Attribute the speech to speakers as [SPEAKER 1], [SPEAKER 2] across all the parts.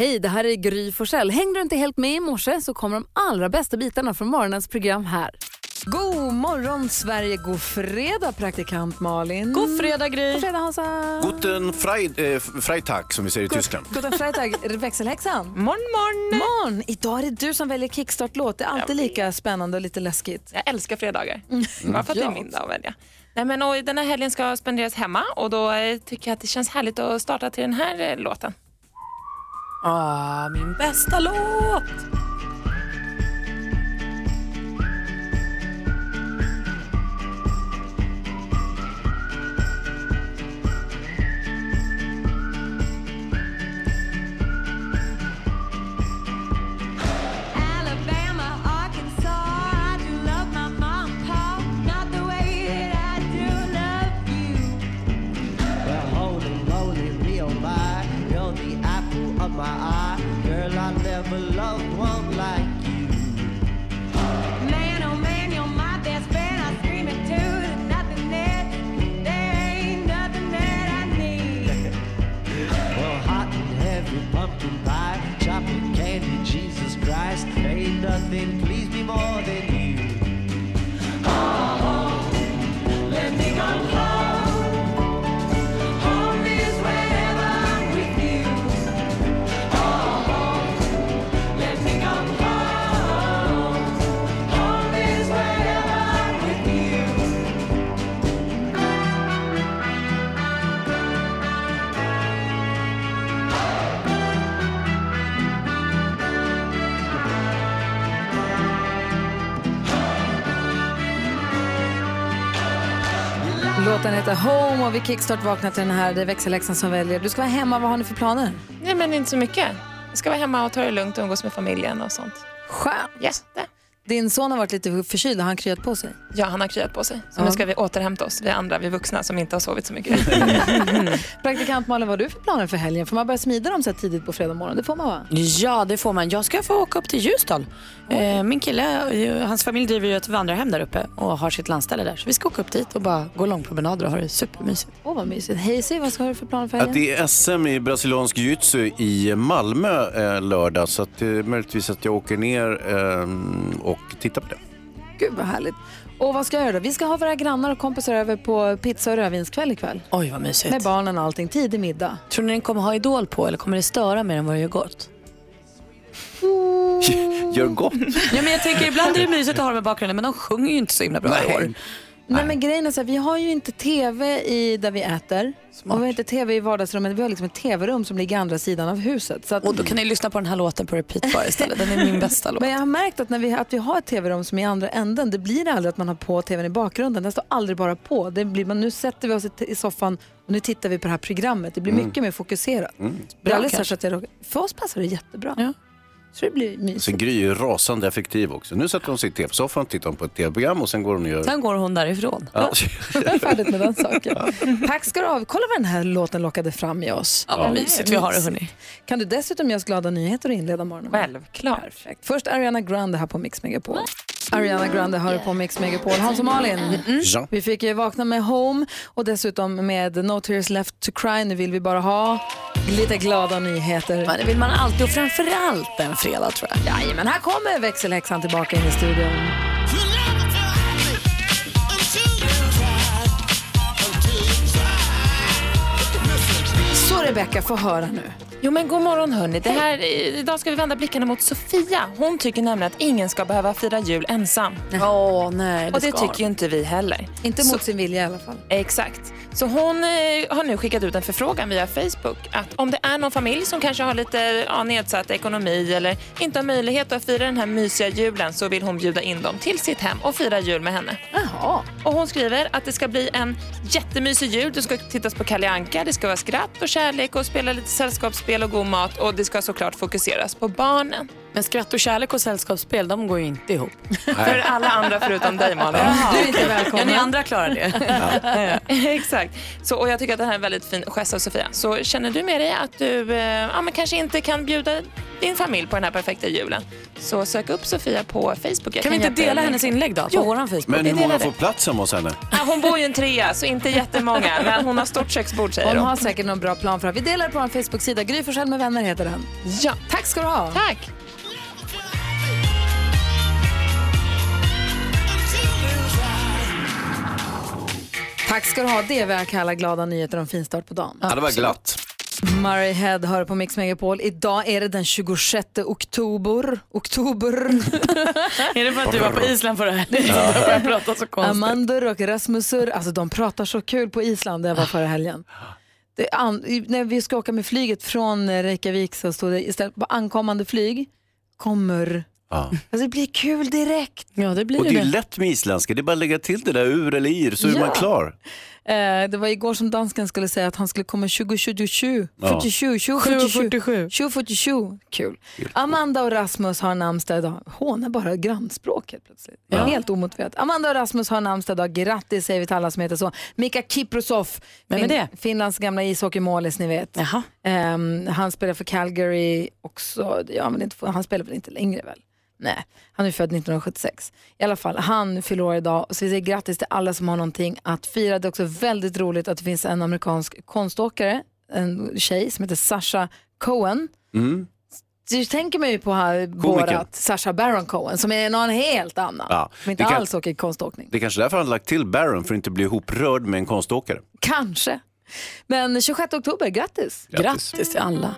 [SPEAKER 1] Hej, det här är Gry Forssell. Hängde du inte helt med i morse så kommer de allra bästa bitarna från morgonens program här. God morgon Sverige, god fredag praktikant Malin.
[SPEAKER 2] God fredag Gry.
[SPEAKER 1] God fredag Hansa.
[SPEAKER 3] Guten Frei, eh, Freitag som vi säger i Tyskland.
[SPEAKER 1] Guten Freitag, växelhäxan.
[SPEAKER 2] Morgon, morgon.
[SPEAKER 1] Morgon. Idag är det du som väljer kickstart-låt. Det är alltid lika spännande och lite läskigt.
[SPEAKER 2] Jag älskar fredagar. Bara för att det är min dag att välja. Nej, men, och den här helgen ska spenderas hemma och då eh, tycker jag att det känns härligt att starta till den här eh, låten. Ah, min bästa låt!
[SPEAKER 4] My
[SPEAKER 5] eye. Girl, I never loved
[SPEAKER 1] Låten heter Home och vi kickstart vaknar till den här. Det är växelhäxan som väljer. Du ska vara hemma. Vad har ni för planer?
[SPEAKER 2] Nej, men inte så mycket. Jag ska vara hemma och ta det lugnt och umgås med familjen och sånt.
[SPEAKER 1] Skönt.
[SPEAKER 2] Jätte.
[SPEAKER 1] Din son har varit lite förkyld. Har han kryat på sig?
[SPEAKER 2] Ja, han har kryat på sig. Så
[SPEAKER 1] Ja.
[SPEAKER 2] nu ska vi återhämta oss, vi andra, vi vuxna som inte har sovit så mycket.
[SPEAKER 1] Praktikant Malin, vad har du för planer för helgen? Får man börja smida dem så här tidigt på fredag morgon? Det får man va?
[SPEAKER 6] Ja, det får man. Jag ska få åka upp till Ljusdal. Eh, min kille, eh, hans familj driver ju ett vandrarhem där uppe och har sitt landställe där. Så vi ska åka upp dit och bara gå långpromenader och ha det supermysigt.
[SPEAKER 1] Åh, vad mysigt. Hej, Siv, vad ska du för planer för
[SPEAKER 3] Att
[SPEAKER 1] helgen?
[SPEAKER 3] det är SM i brasiliansk jiu-jitsu i Malmö eh, lördag så att det är möjligtvis att jag åker ner eh, och tittar på det.
[SPEAKER 1] Gud, vad härligt. Och vad ska jag göra då? Vi ska ha våra grannar och kompisar över på pizza och rödvinskväll ikväll.
[SPEAKER 6] Oj, vad mysigt.
[SPEAKER 1] Med barnen och allting. Tidig middag.
[SPEAKER 6] Tror ni den kommer ha Idol på eller kommer det störa mer än vad det gör gott?
[SPEAKER 3] Gör gott.
[SPEAKER 6] Ja, men jag tänker ibland är det mysigt att ha dem i bakgrunden men de sjunger ju inte så himla bra i år.
[SPEAKER 1] Nej, men grejen är så här, vi har ju inte tv i där vi äter. Och vi har inte tv i vardagsrummet. Vi har liksom ett tv-rum som ligger andra sidan av huset. Så att,
[SPEAKER 6] Och då kan ni lyssna på den här låten på repeat bara istället. Den är min bästa låt.
[SPEAKER 1] Men jag har märkt att när vi, att vi har ett tv-rum som är i andra änden, det blir aldrig att man har på tvn i bakgrunden. Den står aldrig bara på. Det blir, men nu sätter vi oss i, i soffan och nu tittar vi på det här programmet. Det blir mycket mer fokuserat. Det är
[SPEAKER 6] Bra,
[SPEAKER 1] aldrig så
[SPEAKER 6] kanske.
[SPEAKER 1] att jag, för oss passar det jättebra.
[SPEAKER 6] Ja.
[SPEAKER 1] Så det blir mysigt.
[SPEAKER 3] Sen Gry är ju rasande effektiv också. Nu sätter hon sig i tv-soffan, tittar på ett tv-program och sen går hon och gör...
[SPEAKER 6] Sen går hon därifrån.
[SPEAKER 3] Ja.
[SPEAKER 1] Är färdigt med den saken. Tack ska du ha. Kolla vad den här låten lockade fram i oss.
[SPEAKER 6] Ja, vad mysigt vi har det hörni.
[SPEAKER 1] Kan du dessutom ge oss glada nyheter och inleda morgonen?
[SPEAKER 2] Självklart.
[SPEAKER 1] Perfekt. Först Ariana Grande här på Mix Megapol. Ariana Grande hör på Mix Megapol. Hans och Malin,
[SPEAKER 3] Ja.
[SPEAKER 1] vi fick ju vakna med Home och dessutom med No Tears Left To Cry. Nu vill vi bara ha lite glada nyheter.
[SPEAKER 6] Men det vill man alltid och framförallt en fredag tror jag.
[SPEAKER 1] Jajamän, här kommer växelhäxan tillbaka in i studion. Så Rebecca, få höra nu.
[SPEAKER 2] Jo men god morgon hörni. Det här, idag ska vi vända blickarna mot Sofia. Hon tycker nämligen att ingen ska behöva fira jul ensam.
[SPEAKER 6] Åh nej,
[SPEAKER 2] Och det
[SPEAKER 6] ska
[SPEAKER 2] tycker ju inte vi heller.
[SPEAKER 1] Inte
[SPEAKER 2] Så-
[SPEAKER 1] mot sin vilja i alla fall.
[SPEAKER 2] Exakt. Så hon eh, har nu skickat ut en förfrågan via Facebook att om det är någon familj som kanske har lite ja, nedsatt ekonomi eller inte har möjlighet att fira den här mysiga julen så vill hon bjuda in dem till sitt hem och fira jul med henne.
[SPEAKER 1] Jaha.
[SPEAKER 2] Och hon skriver att det ska bli en jättemysig jul. Det ska tittas på Kalle Anka, det ska vara skratt och kärlek och spela lite sällskapsspel och god mat och det ska såklart fokuseras på barnen.
[SPEAKER 6] Men skratt och kärlek och sällskapsspel, de går ju inte ihop.
[SPEAKER 2] För alla andra förutom dig Malin.
[SPEAKER 1] Du är inte
[SPEAKER 6] Ja,
[SPEAKER 1] välkommen.
[SPEAKER 6] ni andra klarar det.
[SPEAKER 2] Exakt. Så, och jag tycker att det här är en väldigt fin gest av Sofia. Så känner du med dig att du eh, ja, men kanske inte kan bjuda din familj på den här perfekta julen. Så sök upp Sofia på Facebook. Jag
[SPEAKER 6] Kan vi inte dela hennes inlägg då? På
[SPEAKER 2] Jo.
[SPEAKER 6] våran Facebook?
[SPEAKER 3] Men hur många får plats hemma hos henne?
[SPEAKER 2] Ja, hon bor ju i en trea, så inte jättemånga. Men hon har stort köksbord säger
[SPEAKER 1] Hon
[SPEAKER 2] hon.
[SPEAKER 1] har säkert någon bra plan för det. Vi delar på vår Facebook-sida. Gry Forssell med vänner heter den.
[SPEAKER 2] Ja,
[SPEAKER 1] Tack ska du ha.
[SPEAKER 2] tack.
[SPEAKER 1] Tack ska du ha. Det är vad jag kallar glada nyheter om fin start på dagen.
[SPEAKER 3] Ja, det var glatt.
[SPEAKER 1] Murray Head hör på Mix Megapol. Idag är det den 26 oktober. Oktober.
[SPEAKER 6] Är det för att du var på Island förra helgen som du började prata så konstigt?
[SPEAKER 1] Amandor och Rasmusur, alltså de pratar så kul på Island där jag var förra helgen. Det an, när vi ska åka med flyget från Reykjavik så stod det istället på ankommande flyg kommer.
[SPEAKER 3] Ja.
[SPEAKER 1] Alltså det blir kul direkt.
[SPEAKER 6] Ja, det blir
[SPEAKER 3] Och det är
[SPEAKER 6] det.
[SPEAKER 3] ju lätt med isländska, det är bara att lägga till det där ur eller ir så är
[SPEAKER 1] Ja.
[SPEAKER 3] man klar.
[SPEAKER 1] Eh, det var igår som dansken skulle säga att han skulle komma 2027.
[SPEAKER 3] Ja.
[SPEAKER 1] 47,
[SPEAKER 6] 7.47.
[SPEAKER 1] 2047. Kul. Amanda och Rasmus har namnsdag idag. Håna bara grannspråket plötsligt. Helt omotiverat. Amanda och Rasmus har namnsdag idag. Grattis säger vi till alla som heter så. Mika Kiprosov,
[SPEAKER 6] Vem är det?
[SPEAKER 1] Finlands gamla ishockeymålis ni vet.
[SPEAKER 6] Jaha.
[SPEAKER 1] Ehm, han spelar för Calgary också. Ja, men inte, han spelar väl inte längre väl? Nej, han är född 1976. I alla fall, han fyller år idag. Så vi säger grattis till alla som har någonting att fira. Det är också väldigt roligt att det finns en amerikansk konståkare, en tjej som heter Sasha Cohen.
[SPEAKER 3] Mm.
[SPEAKER 1] Du tänker mig på här Borat, Sasha Baron Cohen, som är någon helt annan.
[SPEAKER 3] Ja,
[SPEAKER 1] Som inte
[SPEAKER 3] kan-
[SPEAKER 1] alls åker konståkning.
[SPEAKER 3] Det är kanske därför han har lagt till Baron, för att inte bli ihoprörd med en konståkare.
[SPEAKER 1] Kanske. Men 26 oktober, grattis.
[SPEAKER 6] Grattis till alla.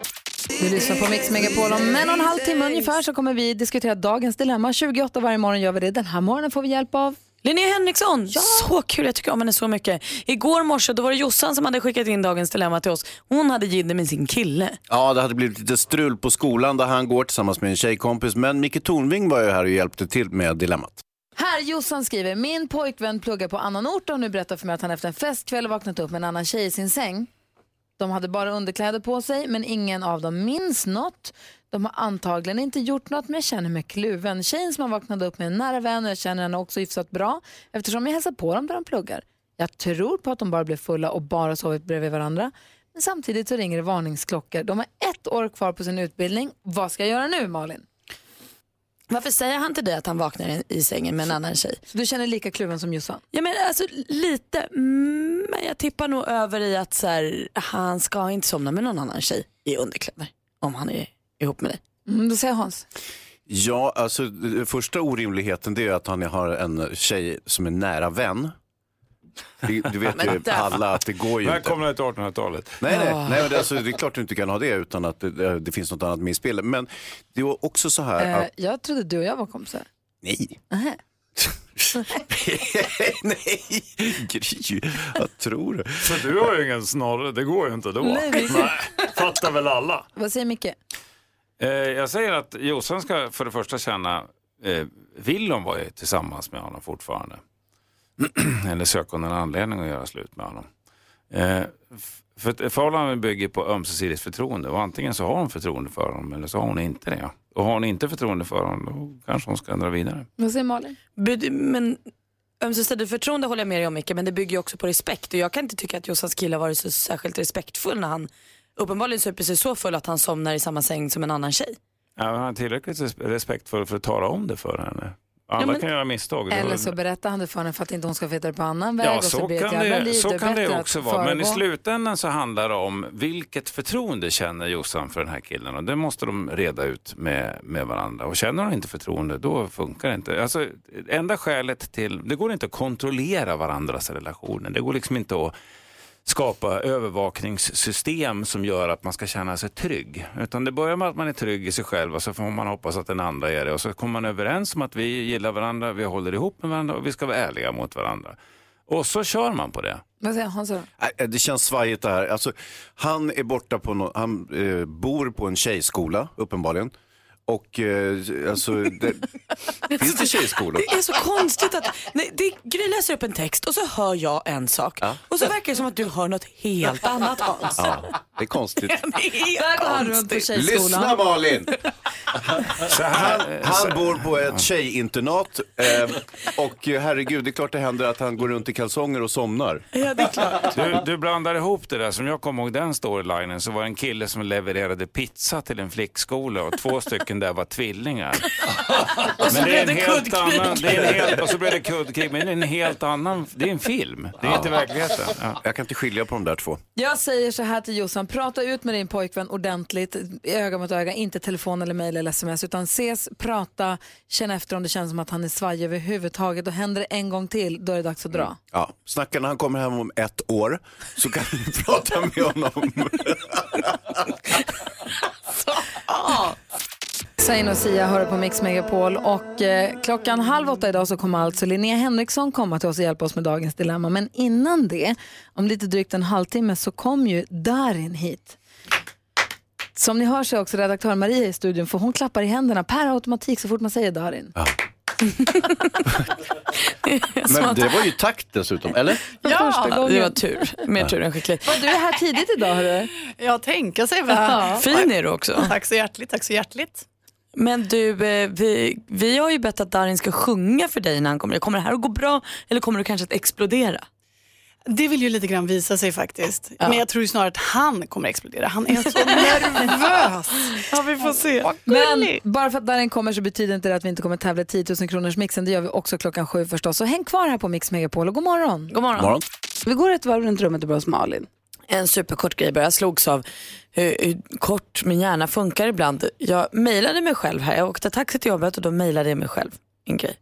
[SPEAKER 1] Du lyssnar på Mix Megapol. Om en och en halv timme ungefär så kommer vi diskutera dagens dilemma. 28 varje morgon gör vi det. Den här morgonen får vi hjälp av
[SPEAKER 6] Linnea Henriksson, så kul. Jag tycker om henne så mycket. Igår morse då var det Jossan som hade skickat in dagens dilemma till oss. Hon hade jidder med sin kille.
[SPEAKER 3] Ja, det hade blivit lite strul på skolan där han går tillsammans med en tjejkompis. Men Micke Tornving var ju här och hjälpte till med dilemmat.
[SPEAKER 1] Här Jossan skriver, min pojkvän pluggar på annan ort och nu berättar för mig att han efter en festkväll vaknat upp med en annan tjej i sin säng. De hade bara underkläder på sig men ingen av dem minns något. De har antagligen inte gjort något men jag känner mig kluven. Tjejen som har vaknat upp med en nära vän och jag känner henne också hyfsat bra eftersom jag hälsar på dem där de pluggar. Jag tror på att de bara blev fulla och bara sovit bredvid varandra. Men samtidigt så ringer det varningsklockor. De har ett år kvar på sin utbildning. Vad ska jag göra nu Malin?
[SPEAKER 6] Varför säger han till dig att han vaknar i- sängen med en annan tjej?
[SPEAKER 1] Så du känner lika kluven som Jossan?
[SPEAKER 6] Ja, men alltså, lite, mm, men jag tippar nog över i att så här, han ska inte somna med någon annan tjej i underkläder om han är ihop med dig.
[SPEAKER 1] Mm, då säger Hans.
[SPEAKER 3] Ja, alltså första orimligheten det är att han har en tjej som är nära vän. Det- Du vet ju alla att det går ju inte.
[SPEAKER 7] Välkomna till 1800-talet.
[SPEAKER 3] Nej, nej, nej men det, alltså, det är klart du inte kan ha det utan att det, det finns något annat med i spelet. Men det är också så här
[SPEAKER 1] Eh,
[SPEAKER 3] att,
[SPEAKER 1] jag trodde du och jag var kompisar.
[SPEAKER 3] nej.
[SPEAKER 1] Nähä.
[SPEAKER 3] nej, Gry, vad tror du?
[SPEAKER 7] Så du har ju ingen snorre, det går ju inte då.
[SPEAKER 1] Nej, det-
[SPEAKER 7] fattar väl alla.
[SPEAKER 1] Vad säger Micke?
[SPEAKER 7] Eh, jag säger att Jossan ska för det första känna, eh, vill hon vara tillsammans med honom fortfarande? Eller söker en anledning att göra slut med honom? Eh, för ett förhållande bygger på ömsesidigt förtroende och antingen så har hon förtroende för honom eller så har hon inte det. Och har hon inte förtroende för honom då kanske hon ska dra vidare.
[SPEAKER 1] Vad säger Malin?
[SPEAKER 6] Men ömsesidigt förtroende håller jag med dig om Micke, men det bygger ju också på respekt. Och jag kan inte tycka att Jossans kille har varit så särskilt respektfull när han uppenbarligen super sig så full att han somnar i samma säng som en annan tjej.
[SPEAKER 7] Ja, han är tillräckligt res- respektfull för att tala om det för henne. Alla
[SPEAKER 6] men-
[SPEAKER 7] kan göra misstag.
[SPEAKER 1] Eller så berättar han det för henne för att inte hon ska veta det på annan väg.
[SPEAKER 7] Ja,
[SPEAKER 1] och så,
[SPEAKER 7] så
[SPEAKER 1] blir
[SPEAKER 7] kan det,
[SPEAKER 1] liv.
[SPEAKER 7] så kan det också vara. Men i slutändan så handlar det om vilket förtroende känner Jossan för den här killen. Och det måste de reda ut med, med varandra. Och känner hon inte förtroende, då funkar det inte. Alltså, enda skälet till... Det går inte att kontrollera varandras relationer. Det går liksom inte att skapa övervakningssystem som gör att man ska känna sig trygg. Utan det börjar med att man är trygg i sig själv och så får man hoppas att den andra är det. Och så kommer man överens om att vi gillar varandra, vi håller ihop med varandra och vi ska vara ärliga mot varandra. Och så kör man på det.
[SPEAKER 1] Vad säger Hans då?
[SPEAKER 3] Nej, Det känns svajigt det här. Alltså, han är borta på no han eh, bor på en tjejskola uppenbarligen. Och eh, alltså, det, finns det tjejskolor?
[SPEAKER 6] Det är så konstigt att nej, det, Gry läser upp en text och så hör jag en sak och så verkar det som att du hör något helt annat Hans.
[SPEAKER 3] Ja, det är konstigt.
[SPEAKER 6] Det är
[SPEAKER 1] tjejskolan.
[SPEAKER 3] Lyssna Malin!
[SPEAKER 7] Så
[SPEAKER 3] Han,
[SPEAKER 7] här,
[SPEAKER 3] han bor på ett tjejinternat eh, och herregud, det är klart det händer att han går runt i kalsonger och somnar.
[SPEAKER 6] Ja, det är klart.
[SPEAKER 7] Du, du blandar ihop det där. Som jag kommer ihåg den storylinen så var det en kille som levererade pizza till en flickskola och två stycken där var tvillingar. Men
[SPEAKER 6] blev
[SPEAKER 7] en
[SPEAKER 6] det kuddkrig.
[SPEAKER 7] annan, det är en helt, och så blev det kuddkrig. Men det är en helt annan, det är en film. Det är inte verkligheten. Ja.
[SPEAKER 3] Jag kan inte skilja på de där två.
[SPEAKER 1] Jag säger så här till Jossan, prata ut med din pojkvän ordentligt, öga mot öga, inte telefon eller mejl eller sms, utan ses, prata, känn efter om det känns som att han är svajig överhuvudtaget och händer det en gång till, då är det dags att dra.
[SPEAKER 3] Ja, snacka när han kommer hem om ett år så kan vi prata med honom.
[SPEAKER 1] Zain och Sia hör på Mix Megapol och eh, klockan halv åtta idag så kommer alltså Linnea Henriksson komma till oss och hjälpa oss med dagens dilemma. Men innan det, om lite drygt en halvtimme så kom ju Darin hit. Som ni hör så är också redaktör Maria i studion för hon klappar i händerna per automatik så fort man säger Darin.
[SPEAKER 3] Men det var ju takt dessutom, eller?
[SPEAKER 1] första
[SPEAKER 6] Ja,
[SPEAKER 1] gången.
[SPEAKER 6] det var tur. Mer tur än skickligt.
[SPEAKER 1] Du är här tidigt idag hörru.
[SPEAKER 8] Ja, tänka sig väl.
[SPEAKER 6] Fin är du också.
[SPEAKER 8] Tack så hjärtligt, tack så hjärtligt.
[SPEAKER 6] Men du, eh, vi, vi har ju bett att Darin ska sjunga för dig när han kommer. Kommer det här att gå bra eller kommer du kanske att explodera?
[SPEAKER 8] Det vill ju lite grann visa sig faktiskt. Men jag tror ju snarare att han kommer explodera. Han är så nervös. Ja, vi får se.
[SPEAKER 1] Men bara för att Darin kommer så betyder inte det att vi inte kommer tävla i 10 000 kronors mixen. Det gör vi också klockan sju förstås. Så häng kvar här på Mix Megapol och god morgon.
[SPEAKER 6] God morgon.
[SPEAKER 3] Morgon.
[SPEAKER 1] Vi går ett varv runt rummet och börjar hos Malin.
[SPEAKER 6] En superkort grej bara. Jag slogs av hur, hur kort min hjärna funkar ibland. Jag mejlade mig själv här. Jag åkte taxi till jobbet och då mejlade jag mig själv en grej.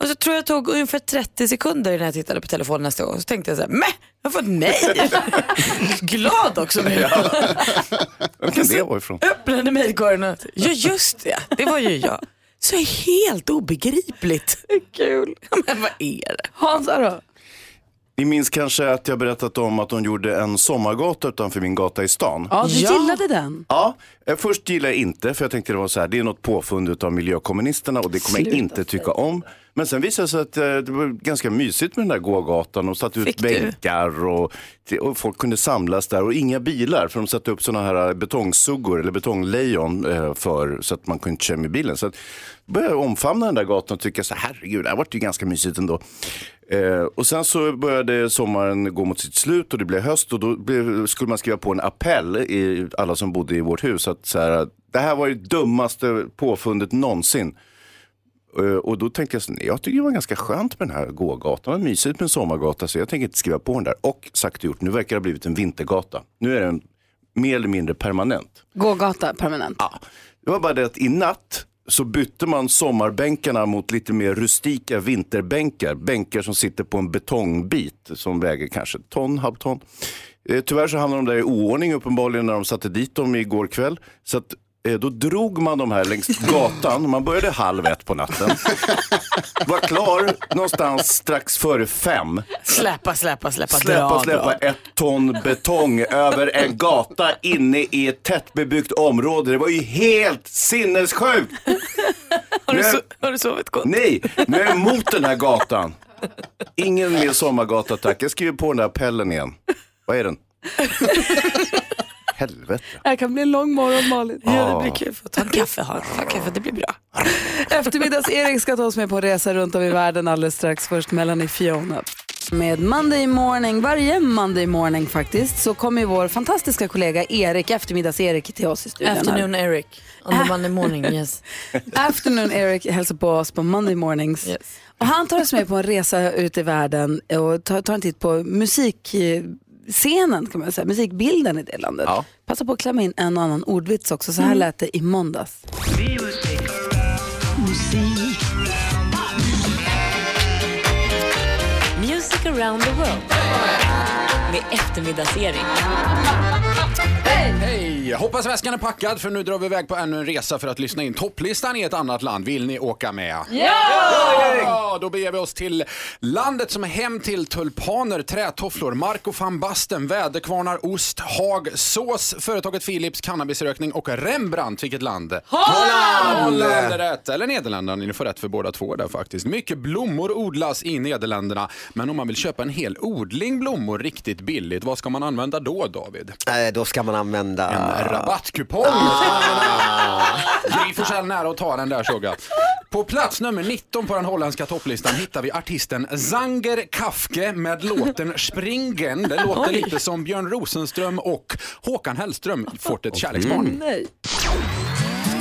[SPEAKER 6] Och så tror jag det tog ungefär 30 sekunder när jag tittade på telefonen nästa gång. Så tänkte jag så här, Mäh, jag har fått nej. Glad också. Men jag
[SPEAKER 3] Vem kan det vara ifrån?
[SPEAKER 6] öppnade mejlkorgen och ja just det, det var ju jag. Så helt obegripligt. Kul. Men vad är det?
[SPEAKER 1] Hansa då?
[SPEAKER 3] Ni minns kanske att jag berättat om att de gjorde en sommargata utanför min gata i stan?
[SPEAKER 1] Ja, du
[SPEAKER 6] Ja.
[SPEAKER 1] gillade den.
[SPEAKER 3] Ja, eh, först gillade jag inte för jag tänkte det var så här, det är något påfund av miljökommunisterna och det kommer jag
[SPEAKER 1] Sluta
[SPEAKER 3] inte tycka om. Men sen visade det sig att eh, det var ganska mysigt med den där gågatan. De satte ut
[SPEAKER 6] Fick
[SPEAKER 3] bänkar och, och folk kunde samlas där och inga bilar för de satte upp sådana här eh, betongsuggor eller betonglejon eh, för så att man kunde inte köra med bilen. Så att, började omfamna den där gatan och tycka så herregud, det här vart ju ganska mysigt ändå. Eh, och sen så började sommaren gå mot sitt slut och det blev höst och då blev, skulle man skriva på en appell i alla som bodde i vårt hus. Att så här, det här var ju dummaste påfundet någonsin. Eh, Och då tänkte jag, så, jag tycker det var ganska skönt med den här gågatan. Det var mysigt med en sommargata så jag tänker inte skriva på den där. Och sagt och gjort, nu verkar det ha blivit en vintergata. Nu är den mer eller mindre permanent.
[SPEAKER 1] Gågata permanent.
[SPEAKER 3] Ja, det var bara det att i natt så bytte man sommarbänkarna mot lite mer rustika vinterbänkar. Bänkar som sitter på en betongbit som väger kanske ett ton, halvton. Eh, tyvärr så hamnade de där i oordning uppenbarligen när de satte dit dem igår kväll. Så att, då drog man de här längs gatan. Man började halv ett på natten. Var klar någonstans strax före fem.
[SPEAKER 6] Släpa, släpa, släpa,
[SPEAKER 3] Släpa,
[SPEAKER 6] dra,
[SPEAKER 3] släpa
[SPEAKER 6] dra.
[SPEAKER 3] ett ton betong över en gata inne i ett tättbebyggt område. Det var ju helt sinnessjukt.
[SPEAKER 6] Har, du so- har du sovit gott?
[SPEAKER 3] Nej, nu är jag emot den här gatan. Ingen mer sommargata tack. Jag skriver på den där appellen igen. Vad är den? Helvete.
[SPEAKER 1] Det här kan bli en lång morgon Malin.
[SPEAKER 6] Ja, det blir kul. Ta en kaffe, ha. Ta en kaffe, det blir bra.
[SPEAKER 1] Eftermiddags-Erik ska ta oss med på en resa runt om i världen alldeles strax. Först Melanie Fiona. Med Monday Morning, varje Monday Morning faktiskt, så kommer vår fantastiska kollega Erik, Eftermiddags-Erik, till oss i studion. här.
[SPEAKER 6] Afternoon Eric, on the Monday morning, yes.
[SPEAKER 1] Afternoon Eric hälsar på oss på Monday Mornings.
[SPEAKER 6] yes.
[SPEAKER 1] Och han tar oss med på en resa ut i världen och tar, tar en titt på musikscenen, kan man säga, musikbilden i det landet.
[SPEAKER 3] Ja.
[SPEAKER 1] Passa på att klämma in en och annan ordvits också. Så här lät det i måndags.
[SPEAKER 9] Music around the world med eftermiddagsserie.
[SPEAKER 10] Hej! Hoppas väskan är packad för nu drar vi iväg på ännu en resa för att lyssna in topplistan i ett annat land. Vill ni åka med? Ja! Då beger vi oss till landet som är hem till tulpaner, trätofflor, mark och van Basten, väderkvarnar, ost, hag, sås, företaget Philips, cannabisrökning och Rembrandt. Vilket land? Holland! Holland är rätt. Eller Nederländerna, ni får rätt för båda två där faktiskt. Mycket blommor odlas i Nederländerna. Men om man vill köpa en hel odling blommor riktigt billigt, vad ska man använda då David?
[SPEAKER 11] Eh, då ska man använda...
[SPEAKER 10] Rabattkupong. Gry Forssell nära att ta den där såg jag. På plats nummer 19 på den holländska topplistan hittar vi artisten Zanger Kafke med låten Springen. Det låter
[SPEAKER 12] Oj.
[SPEAKER 10] lite som Björn Rosenström och Håkan Hellström, Fortet Kärleksbarn.
[SPEAKER 13] Nej.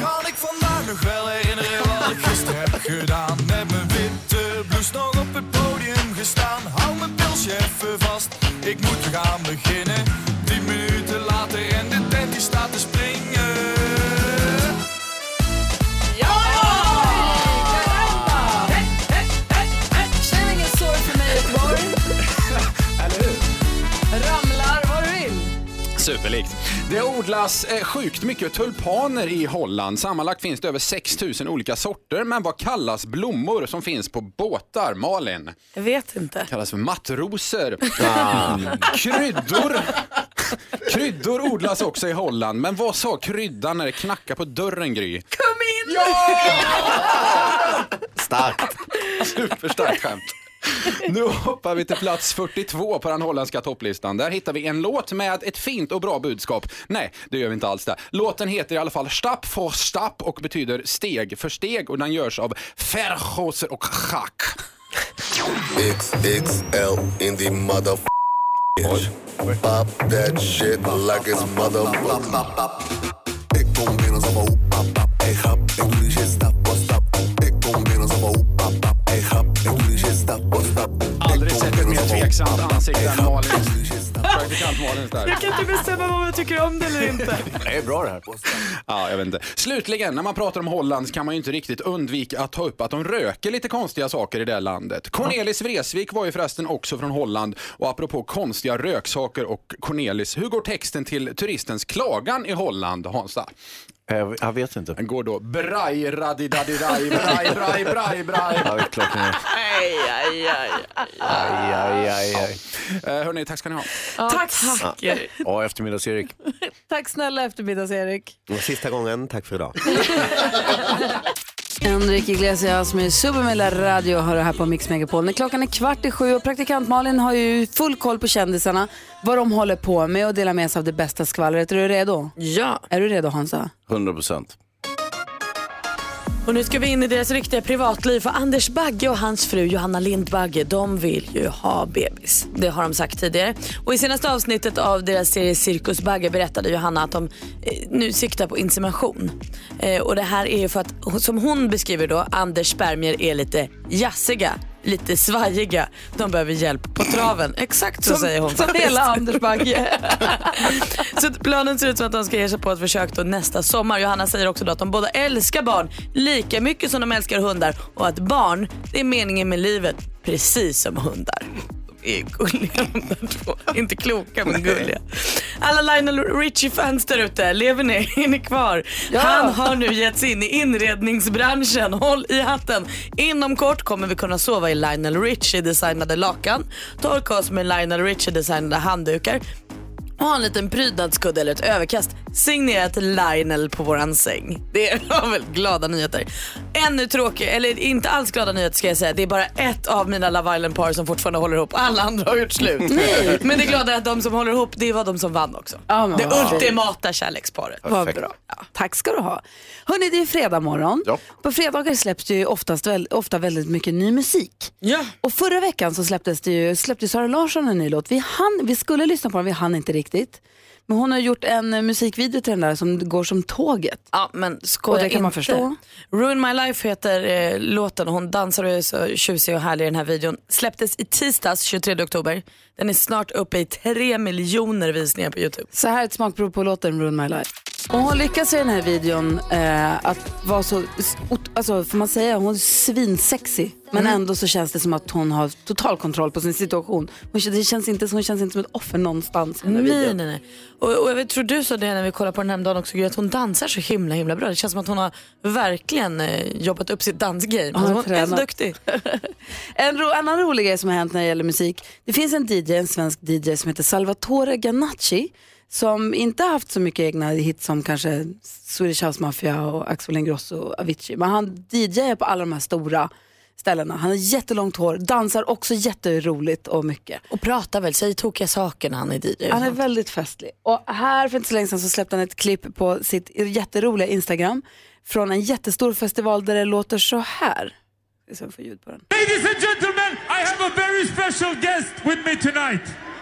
[SPEAKER 14] Kan ik vandaag nog wel herinneren wat ik gisteren heb gedaan? Met mijn witte blouse nog op het podium gestaan. Hou mijn pilsje even vast, ik moet gaan beginnen.
[SPEAKER 10] Det odlas eh, sjukt mycket tulpaner i Holland. Sammanlagt finns det över 6 000 olika sorter. Men vad kallas blommor som finns på båtar? Malin?
[SPEAKER 6] Jag vet inte.
[SPEAKER 10] kallas för mattrosor. Kryddor. Kryddor odlas också i Holland. Men vad sa kryddan när det knackade på dörren, Gry?
[SPEAKER 6] Kom in!
[SPEAKER 11] Starkt.
[SPEAKER 10] Superstarkt skämt. Nu hoppar vi till plats 42 på den holländska topplistan. Där hittar vi en låt med ett fint och bra budskap. Nej, det gör vi inte alls där. Låten heter i alla fall Stapp för stapp och betyder steg för steg och den görs av Ferhoser och Schack.
[SPEAKER 15] XXL in the mother Pop that shit like it's mother Ik kom binnen pap pap ik
[SPEAKER 10] tveksamt ansikte än. Praktikant där.
[SPEAKER 6] Jag kan inte bestämma om jag tycker om det eller inte.
[SPEAKER 10] Det är bra det här. Ja, jag vet inte. Slutligen, när man pratar om Holland kan man ju inte riktigt undvika att ta upp att de röker lite konstiga saker i det här landet. Cornelis Vreeswijk var ju förresten också från Holland och apropå konstiga röksaker och Cornelis, hur går texten till turistens klagan i Holland, Hansa?
[SPEAKER 3] Jag, jag vet inte.
[SPEAKER 10] Den går då braj, radidadirai, braj, braj, braj, braj.
[SPEAKER 3] Ja, det är klart den är.
[SPEAKER 6] Aj, aj, aj.
[SPEAKER 3] Aj, aj, aj, aj.
[SPEAKER 10] Eh, hörni, tack ska ni ha.
[SPEAKER 13] Ja,
[SPEAKER 6] Tack.
[SPEAKER 3] Ja, ja eftermiddags-Erik.
[SPEAKER 13] Tack snälla eftermiddags-Erik.
[SPEAKER 11] Och Sista gången, tack för idag.
[SPEAKER 13] Enrique Iglesias med Supermela Radio har det här på Mix Megapol. När klockan är kvart i sju och praktikant Malin har ju full koll på kändisarna, vad de håller på med och delar med sig av det bästa skvallret. Är du redo?
[SPEAKER 6] Ja.
[SPEAKER 13] Är du redo Hansa?
[SPEAKER 3] 100 procent.
[SPEAKER 6] Och nu ska vi in i deras riktiga privatliv för Anders Bagge och hans fru Johanna Lindbagge de vill ju ha bebis. Det har de sagt tidigare. Och i senaste avsnittet av deras serie Cirkus Bagge berättade Johanna att de eh, nu siktar på insemination. Eh, och det här är ju för att, som hon beskriver då, Anders spermier är lite jassiga. Lite svajiga. De behöver hjälp på traven. Exakt så
[SPEAKER 13] Som-
[SPEAKER 6] säger hon
[SPEAKER 13] som
[SPEAKER 6] faktiskt.
[SPEAKER 13] hela Anders Bagge.
[SPEAKER 6] så planen ser ut som att de ska ge sig på ett försök då nästa sommar. Johanna säger också att de båda älskar barn lika mycket som de älskar hundar och att barn, det är meningen med livet precis som hundar. Är gulliga de där två. Inte kloka men gulliga. Alla Lionel Richie-fans där ute, lever ni? Är ni kvar? Han har nu gett sig in i inredningsbranschen. Håll i hatten. Inom kort kommer vi kunna sova i Lionel Richie-designade lakan, torka oss med Lionel Richie-designade handdukar och ha en liten prydnadskudde eller ett överkast signerat Lionel på våran säng. Det var väl glada nyheter. Ännu tråkigare, eller inte alls glada nyheter ska jag säga. Det är bara ett av mina Love Island-par som fortfarande håller ihop. Alla andra har gjort slut.
[SPEAKER 13] Nej.
[SPEAKER 6] Men det glada är att de som håller ihop, det var de som vann också.
[SPEAKER 13] Ja, men
[SPEAKER 6] det ultimata kärleksparet.
[SPEAKER 13] Vad bra. Tack ska du ha. Hörni, det är fredag morgon. På fredagar släpps det ju oftast, väl- ofta väldigt mycket ny musik.
[SPEAKER 6] Ja.
[SPEAKER 13] Och förra veckan så släpptes det ju, släppte Sara Larsson en ny låt. Vi, hann, vi skulle lyssna på den, vi hann inte riktigt. Men hon har gjort en eh, musikvideo till den där som går som tåget.
[SPEAKER 6] Ja, men skoja
[SPEAKER 13] det kan man förstå.
[SPEAKER 6] Ruin My Life heter eh, låten och hon dansar och är så tjusig och härlig i den här videon. Släpptes i tisdags 23 oktober. Den är snart uppe i tre miljoner visningar på Youtube.
[SPEAKER 13] Så här är ett smakprov på låten Ruin My Life.
[SPEAKER 1] Och hon lyckas i den här videon eh, att vara så, alltså får man säga, hon är svinsexy. Men
[SPEAKER 6] Mm.
[SPEAKER 1] ändå så känns det som att hon har total kontroll på sin situation. Hon, det känns inte, hon känns inte som ett offer någonstans i den här
[SPEAKER 6] Nej,
[SPEAKER 1] videon.
[SPEAKER 6] nej, nej. Och, och jag vet, tror du så det när vi kollar på den här dagen också, att hon dansar så himla himla bra. Det känns som att hon har verkligen eh, jobbat upp sitt dansgame.
[SPEAKER 1] Ja,
[SPEAKER 6] Alltså, hon är så duktig.
[SPEAKER 1] En ro, annan rolig grej som har hänt när det gäller musik. Det finns en DJ, en svensk DJ som heter Salvatore Ganacci som inte har haft så mycket egna hits som kanske Swedish House Mafia och Axel Ingrosso och Avicii. Men han DJar på alla de här stora ställena. Han har jättelångt hår, dansar också jätteroligt och mycket.
[SPEAKER 6] Och pratar väl, säger tokiga saker när han är DJ.
[SPEAKER 1] Han är väldigt festlig. Och här för inte så länge sedan så släppte han ett klipp på sitt jätteroliga Instagram från en jättestor festival där det låter så här.
[SPEAKER 16] Ladies and gentlemen, I have a very special guest with me tonight.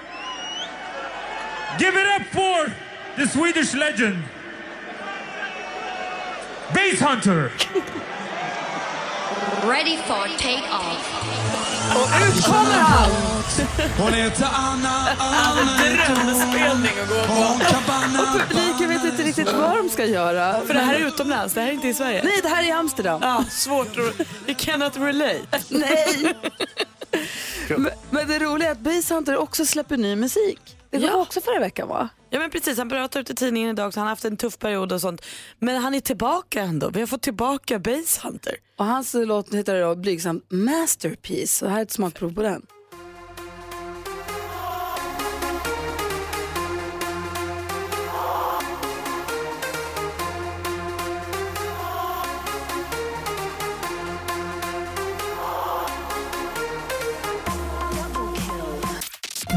[SPEAKER 16] Give it up for the Swedish legend, Bass Hunter.
[SPEAKER 17] Ready for take-off.
[SPEAKER 1] Och ut kommer han!
[SPEAKER 16] Hon heter Anna, Anna
[SPEAKER 6] Drömspelning att gå på.
[SPEAKER 1] Och publiken vet inte riktigt vad de ska göra.
[SPEAKER 6] För det här är utomlands, det här är inte i Sverige.
[SPEAKER 1] Nej, det här är i Amsterdam.
[SPEAKER 6] Ja, svårt att... You cannot relate.
[SPEAKER 1] Nej. men, men det roliga är att Bass Hunter också släpper ny musik. Det var också förra veckan va?
[SPEAKER 6] Ja men precis, han pratar ut i tidningen idag så han har haft en tuff period och sånt. Men han är tillbaka ändå. Vi har fått tillbaka Bass Hunter.
[SPEAKER 1] Och hans låt heter då blygsamt Masterpiece. Och här är ett smakprov på den.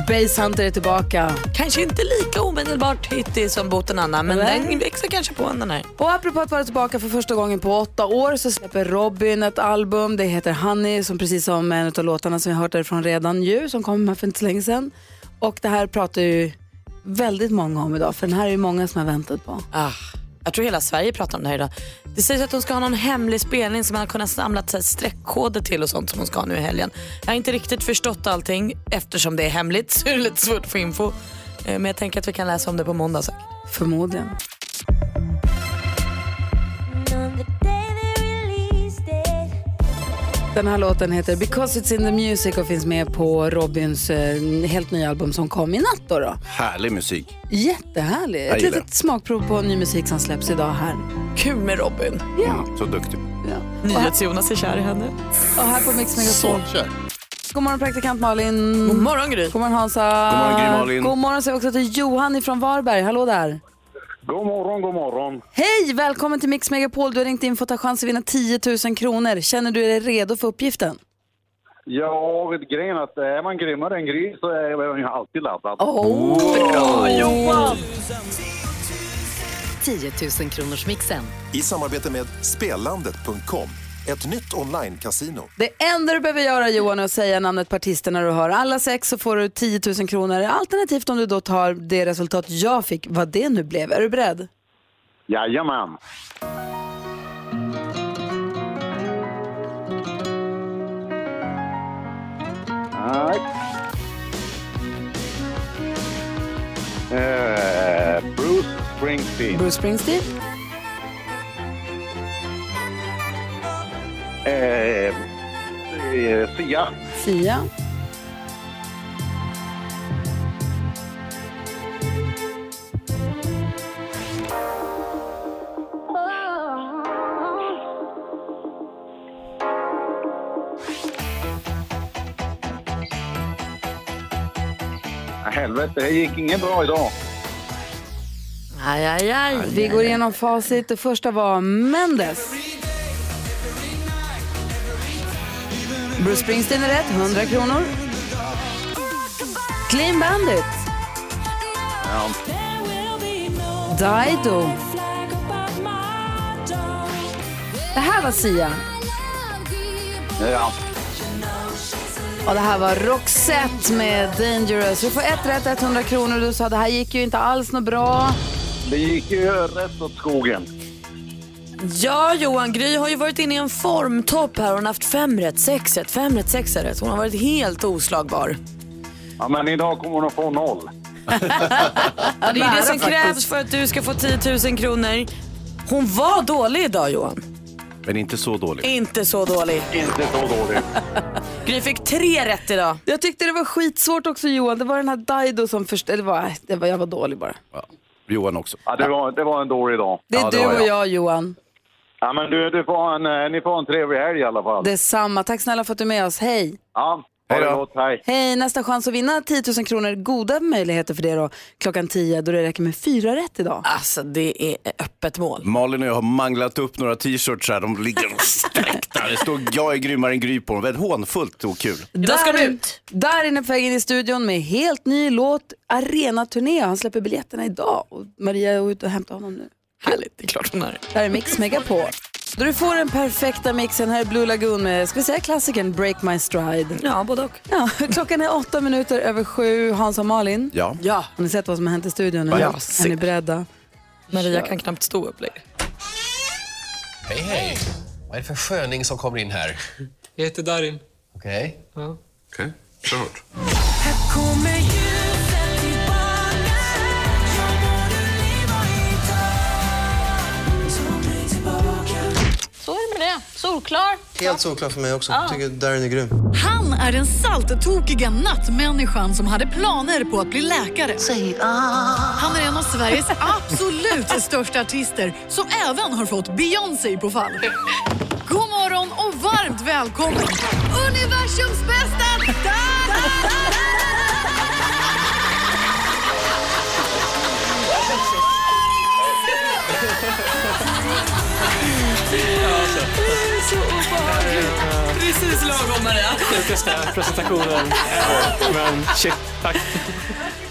[SPEAKER 1] Bass Hunter är tillbaka.
[SPEAKER 6] Kanske inte lika omedelbart hittig som Boten Anna men
[SPEAKER 1] Nej.
[SPEAKER 6] den växer kanske på den här.
[SPEAKER 1] Och apropå att vara tillbaka för första gången på åtta år så släpper Robin ett album. Det heter Honey, som precis som en av låtarna som vi har hört därifrån redan ju, som kom här för inte så länge sedan. Och det här pratar ju väldigt många om idag, för den här är ju många som har väntat på.
[SPEAKER 6] Ah, jag tror hela Sverige pratar om det här idag. Det sägs att hon ska ha någon hemlig spelning som man har kunnat samla streckkoder till och sånt som hon ska ha nu i helgen. Jag har inte riktigt förstått allting eftersom det är hemligt så är det lite svårt att få info. Eh, men jag tänker att vi kan läsa om det på måndag säkert.
[SPEAKER 1] Förmodligen. Den här låten heter Because It's In The Music och finns med på Robins eh, helt nya album som kom i natt. Då då.
[SPEAKER 3] Härlig musik.
[SPEAKER 1] Jättehärlig.
[SPEAKER 3] Jag
[SPEAKER 1] Ett litet smakprov på ny musik som släpps idag här.
[SPEAKER 6] Kul med Robin.
[SPEAKER 1] Ja.
[SPEAKER 3] Mm, så duktig.
[SPEAKER 6] NyhetsJonas är kär i henne.
[SPEAKER 1] Och här på Mix Megapol.
[SPEAKER 3] Så kär.
[SPEAKER 1] God morgon praktikant Malin.
[SPEAKER 6] God morgon Gry.
[SPEAKER 1] God morgon Hansa.
[SPEAKER 3] God morgon, Gry Malin.
[SPEAKER 1] God morgon säger också till Johan ifrån Varberg. Hallå där.
[SPEAKER 18] God morgon, god morgon.
[SPEAKER 1] Hej, välkommen till Mix Megapol. Du har ringt in för att ta chans att vinna 10 000 kronor. Känner du dig redo för uppgiften?
[SPEAKER 18] Ja, vet grejen är att är man grymmare än Gry så är jag ju alltid laddad.
[SPEAKER 1] Oh, bra Johan!
[SPEAKER 19] 10 000 kronors mixen.
[SPEAKER 20] I samarbete med Spelandet.com, ett nytt online-casino.
[SPEAKER 1] Det enda du behöver göra Johan är att säga namnet på artisten när du hör alla sex så får du 10 000 kronor. Alternativt om du då tar det resultat jag fick, vad det nu blev. Är du beredd?
[SPEAKER 18] Jajamän. Nej. Eh, Bruce Springsteen.
[SPEAKER 1] Bruce Springsteen?
[SPEAKER 18] Eh, Sia.
[SPEAKER 1] Sia?
[SPEAKER 18] Helvete, det gick inget bra idag.
[SPEAKER 1] Aj, aj, aj. Vi går igenom facit. Det första var Mendes. Bruce Springsteen är rätt, 100 kronor. Clean Bandit.
[SPEAKER 18] Ja.
[SPEAKER 1] Dido. Det här var Sia.
[SPEAKER 18] Ja.
[SPEAKER 1] Och det här var Roxette med Dangerous. Du får ett rätt, 100 kronor. Du sa det här gick ju inte alls något bra.
[SPEAKER 18] Det gick ju rätt åt skogen.
[SPEAKER 6] Ja, Johan Gry har ju varit inne i en formtopp här. Hon har haft fem rätt, sex rätt, fem rätt, sex rätt. Hon har varit helt oslagbar.
[SPEAKER 18] Ja, men idag kommer hon att få noll.
[SPEAKER 6] Ja, det är det som krävs för att du ska få 10 000 kronor. Hon var dålig idag Johan.
[SPEAKER 3] Men inte så dålig.
[SPEAKER 6] Inte så dålig.
[SPEAKER 3] Inte så dålig.
[SPEAKER 6] Gry fick tre rätt idag.
[SPEAKER 1] Jag tyckte det var skitsvårt också Johan. Det var den här Daido som först... Det var, det var, jag var dålig bara.
[SPEAKER 3] Johan också.
[SPEAKER 18] Ja, det, var, det var en dålig dag.
[SPEAKER 1] Det är
[SPEAKER 3] Ja,
[SPEAKER 1] du och
[SPEAKER 3] jag.
[SPEAKER 1] jag Johan.
[SPEAKER 18] Ja, men du, du får en, eh, ni får en trevlig helg i alla fall.
[SPEAKER 1] Detsamma. Tack snälla för att du är med oss. Hej!
[SPEAKER 18] Ja, ha det gott. Hej.
[SPEAKER 1] Hej, nästa chans att vinna 10 000 kronor. Goda möjligheter för det då. Klockan 10 då det räcker med fyra rätt idag.
[SPEAKER 6] Alltså det är öppet mål.
[SPEAKER 3] Malin och jag har manglat upp några t-shirts här. De ligger sträckta. Det står jag är grymmare än Gry på dem. Väldigt hånfullt och kul.
[SPEAKER 1] Där, där inne på väg in i studion med helt ny låt, Arena-turné. Han släpper biljetterna idag och Maria är ute och hämtar honom nu.
[SPEAKER 6] Härligt, det är klart hon är.
[SPEAKER 1] Det här är Mix Megapol. Då du får den perfekta mixen. Här är Blue Lagoon med, ska vi säga klassikern Break My Stride?
[SPEAKER 6] Ja, både och.
[SPEAKER 1] Ja, klockan är åtta minuter över sju. Hans och Malin.
[SPEAKER 3] Ja.
[SPEAKER 6] Ja.
[SPEAKER 1] Har ni sett vad som har hänt i studion?
[SPEAKER 6] Ja,
[SPEAKER 1] Är, ni beredda?
[SPEAKER 6] Maria kan knappt stå upp längre.
[SPEAKER 19] Hej, hej. Vad är det för sköning som kommer in här? Jag heter Darin. Okej. Ja. Okej, kör hårt.
[SPEAKER 17] Solklar.
[SPEAKER 21] Helt solklart för mig också.
[SPEAKER 17] Ja.
[SPEAKER 21] Tycker Darin är grym.
[SPEAKER 22] Han är den salttokiga nattmänniskan som hade planer på att bli läkare. Han är en av Sveriges absolut största artister som även har fått Beyoncé på fall. God morgon och varmt välkommen universums bästa
[SPEAKER 6] Så obehagligt. Precis lagom Maria.
[SPEAKER 23] Sjukaste presentationen ever. Men shit, tack.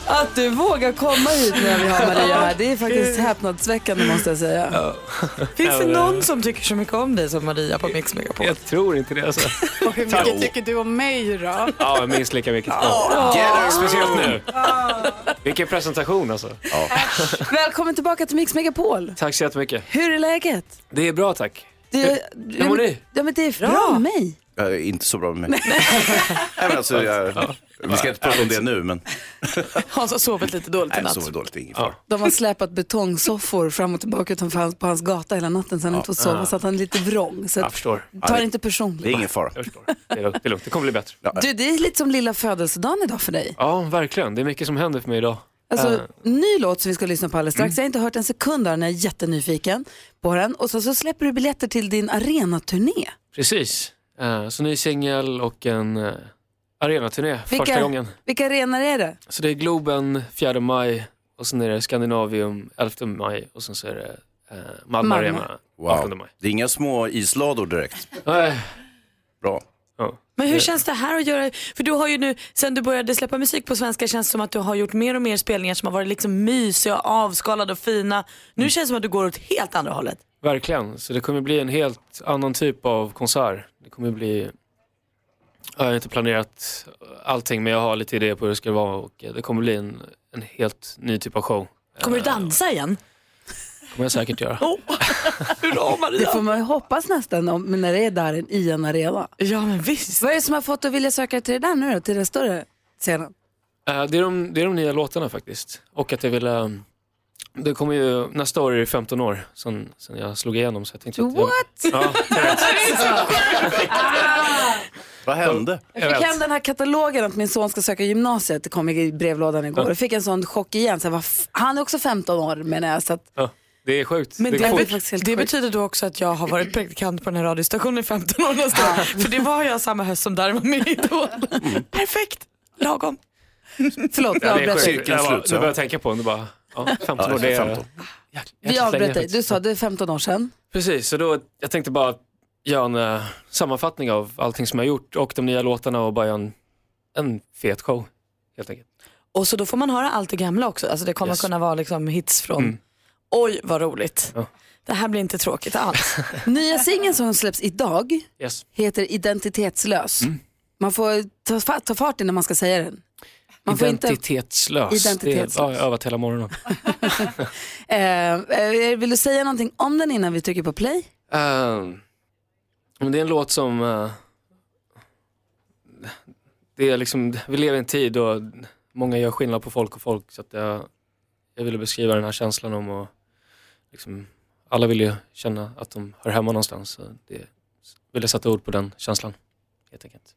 [SPEAKER 1] Att du vågar komma hit när vi har Maria här, det är faktiskt häpnadsväckande måste jag säga.
[SPEAKER 6] Finns det någon som tycker så mycket om dig som Maria på Mix Megapol?
[SPEAKER 23] Jag tror inte det alltså.
[SPEAKER 8] Och hur mycket tycker du om mig då?
[SPEAKER 23] Ja, minst lika mycket.
[SPEAKER 8] Åh.
[SPEAKER 23] Speciellt nu. Vilken presentation alltså.
[SPEAKER 1] Välkommen tillbaka till Mix Megapol.
[SPEAKER 23] Tack så jättemycket.
[SPEAKER 1] Hur är läget?
[SPEAKER 23] Det är bra tack.
[SPEAKER 1] Det,
[SPEAKER 23] Hur mår ni?
[SPEAKER 1] Ja, men det är bra med mig.
[SPEAKER 3] Ja, inte så bra med mig. Nej, men alltså, jag, vi ska inte prata om det nu, men
[SPEAKER 6] Hans har sovit lite dåligt i
[SPEAKER 3] nej, jag
[SPEAKER 6] natt.
[SPEAKER 3] sover dåligt. är Ingen fara.
[SPEAKER 1] De har släpat betongsoffor fram och tillbaka utanför hans, på hans gata hela natten så han inte får sova
[SPEAKER 23] Ja.
[SPEAKER 1] så att han är lite vrång. Så
[SPEAKER 23] Jag förstår.
[SPEAKER 1] ta det inte personligt.
[SPEAKER 3] Det är ingen fara.
[SPEAKER 23] Jag förstår. Det är lugnt. Det, är kommer bli bättre.
[SPEAKER 1] Du, det är lite som lilla födelsedagen idag för dig.
[SPEAKER 23] Ja, verkligen. Det är mycket som händer för mig idag.
[SPEAKER 1] Alltså,
[SPEAKER 23] Eh,
[SPEAKER 1] ny låt som vi ska lyssna på alldeles strax.
[SPEAKER 23] Mm.
[SPEAKER 1] Jag har inte hört en sekund av den, jag är jättenyfiken på den. Och så, så släpper du biljetter till din arenaturné.
[SPEAKER 23] Precis. Eh, så ny singel och en uh, arenaturné första gången.
[SPEAKER 1] vilka arenor är det?
[SPEAKER 23] Så det är Globen 4 maj och sen är det Skandinavium 11 maj och sen så är det uh, Malmö,
[SPEAKER 1] Malmö.
[SPEAKER 23] Arena 18
[SPEAKER 3] Wow.
[SPEAKER 23] maj.
[SPEAKER 3] Det är inga små islador direkt.
[SPEAKER 23] Nej.
[SPEAKER 3] Bra.
[SPEAKER 23] Ja.
[SPEAKER 6] Men hur känns det här att göra, för du har ju nu, sen du började släppa musik på svenska känns det som att du har gjort mer och mer spelningar som har varit liksom mysiga, avskalade och fina. Nu känns det som att du går åt helt andra hållet.
[SPEAKER 23] Verkligen, så det kommer bli en helt annan typ av konsert. Det kommer bli, jag har inte planerat allting men jag har lite idéer på hur det ska vara och det kommer bli en, en helt ny typ av show.
[SPEAKER 6] Kommer du dansa igen?
[SPEAKER 23] Kommer jag säkert göra.
[SPEAKER 6] Bra Maria!
[SPEAKER 1] Det får man ju hoppas nästan om, när det är där i en arena.
[SPEAKER 6] Ja men visst.
[SPEAKER 1] Vad är det som har fått dig att vilja söka till det där nu då, till den större scenen?
[SPEAKER 23] Eh, det, är de, det är de nya låtarna faktiskt. Och att jag vill, eh, det kommer ju, nästa år är det 15 år sen, sen jag slog igenom så jag tänkte jag,
[SPEAKER 1] What?
[SPEAKER 23] Ja, jag vet.
[SPEAKER 3] Vad hände?
[SPEAKER 23] Jag
[SPEAKER 1] fick hem den här katalogen att min son ska söka gymnasiet. Det kom i brevlådan igår.
[SPEAKER 23] Ja.
[SPEAKER 1] Jag fick en sån chock igen. Så jag var han är också 15 år menar jag. Så att,
[SPEAKER 23] Ja, det är sjukt.
[SPEAKER 6] Men
[SPEAKER 23] det
[SPEAKER 6] det,
[SPEAKER 23] går
[SPEAKER 6] be-
[SPEAKER 23] fort.
[SPEAKER 6] det betyder då också att jag har varit praktikant på den här radiostationen i 15 år nästa år. För det var jag samma höst som där var med i Idol. Perfekt, lagom.
[SPEAKER 1] Förlåt,
[SPEAKER 23] Ja,
[SPEAKER 1] jag
[SPEAKER 23] det är
[SPEAKER 1] avbröt dig.
[SPEAKER 23] Jag, bara- nu börjar tänka på det. det bara, ja, 15
[SPEAKER 3] Ja,
[SPEAKER 23] år, det är
[SPEAKER 3] 15.
[SPEAKER 1] Vi avbröt dig. Du sa det är 15 år sedan.
[SPEAKER 23] Precis, så då, jag tänkte bara göra en eh, sammanfattning av allting som jag har gjort och de nya låtarna och bara göra en, en fet show helt enkelt.
[SPEAKER 6] Och så då får man höra allt det gamla också. Alltså det kommer
[SPEAKER 23] Yes.
[SPEAKER 6] kunna vara liksom hits från,
[SPEAKER 23] Mm.
[SPEAKER 6] Oj vad roligt.
[SPEAKER 23] Ja.
[SPEAKER 6] Det här blir inte tråkigt alls.
[SPEAKER 1] Nya singeln som släpps idag
[SPEAKER 23] Yes.
[SPEAKER 1] heter Identitetslös.
[SPEAKER 23] Mm.
[SPEAKER 1] Man får ta, ta fart innan man ska säga den. Man får inte,
[SPEAKER 23] Identitetslös.
[SPEAKER 1] Identitetslös.
[SPEAKER 23] Det, ja, jag har övat hela morgonen.
[SPEAKER 1] eh, eh, vill du säga någonting om den innan vi trycker på play?
[SPEAKER 23] Men det är en låt som... eh, det är liksom, vi lever i en tid då många gör skillnad på folk och folk. Så att jag, jag ville beskriva den här känslan om att liksom, alla vill ju känna att de hör hemma någonstans. Så det ville sätta ord på den känslan helt enkelt.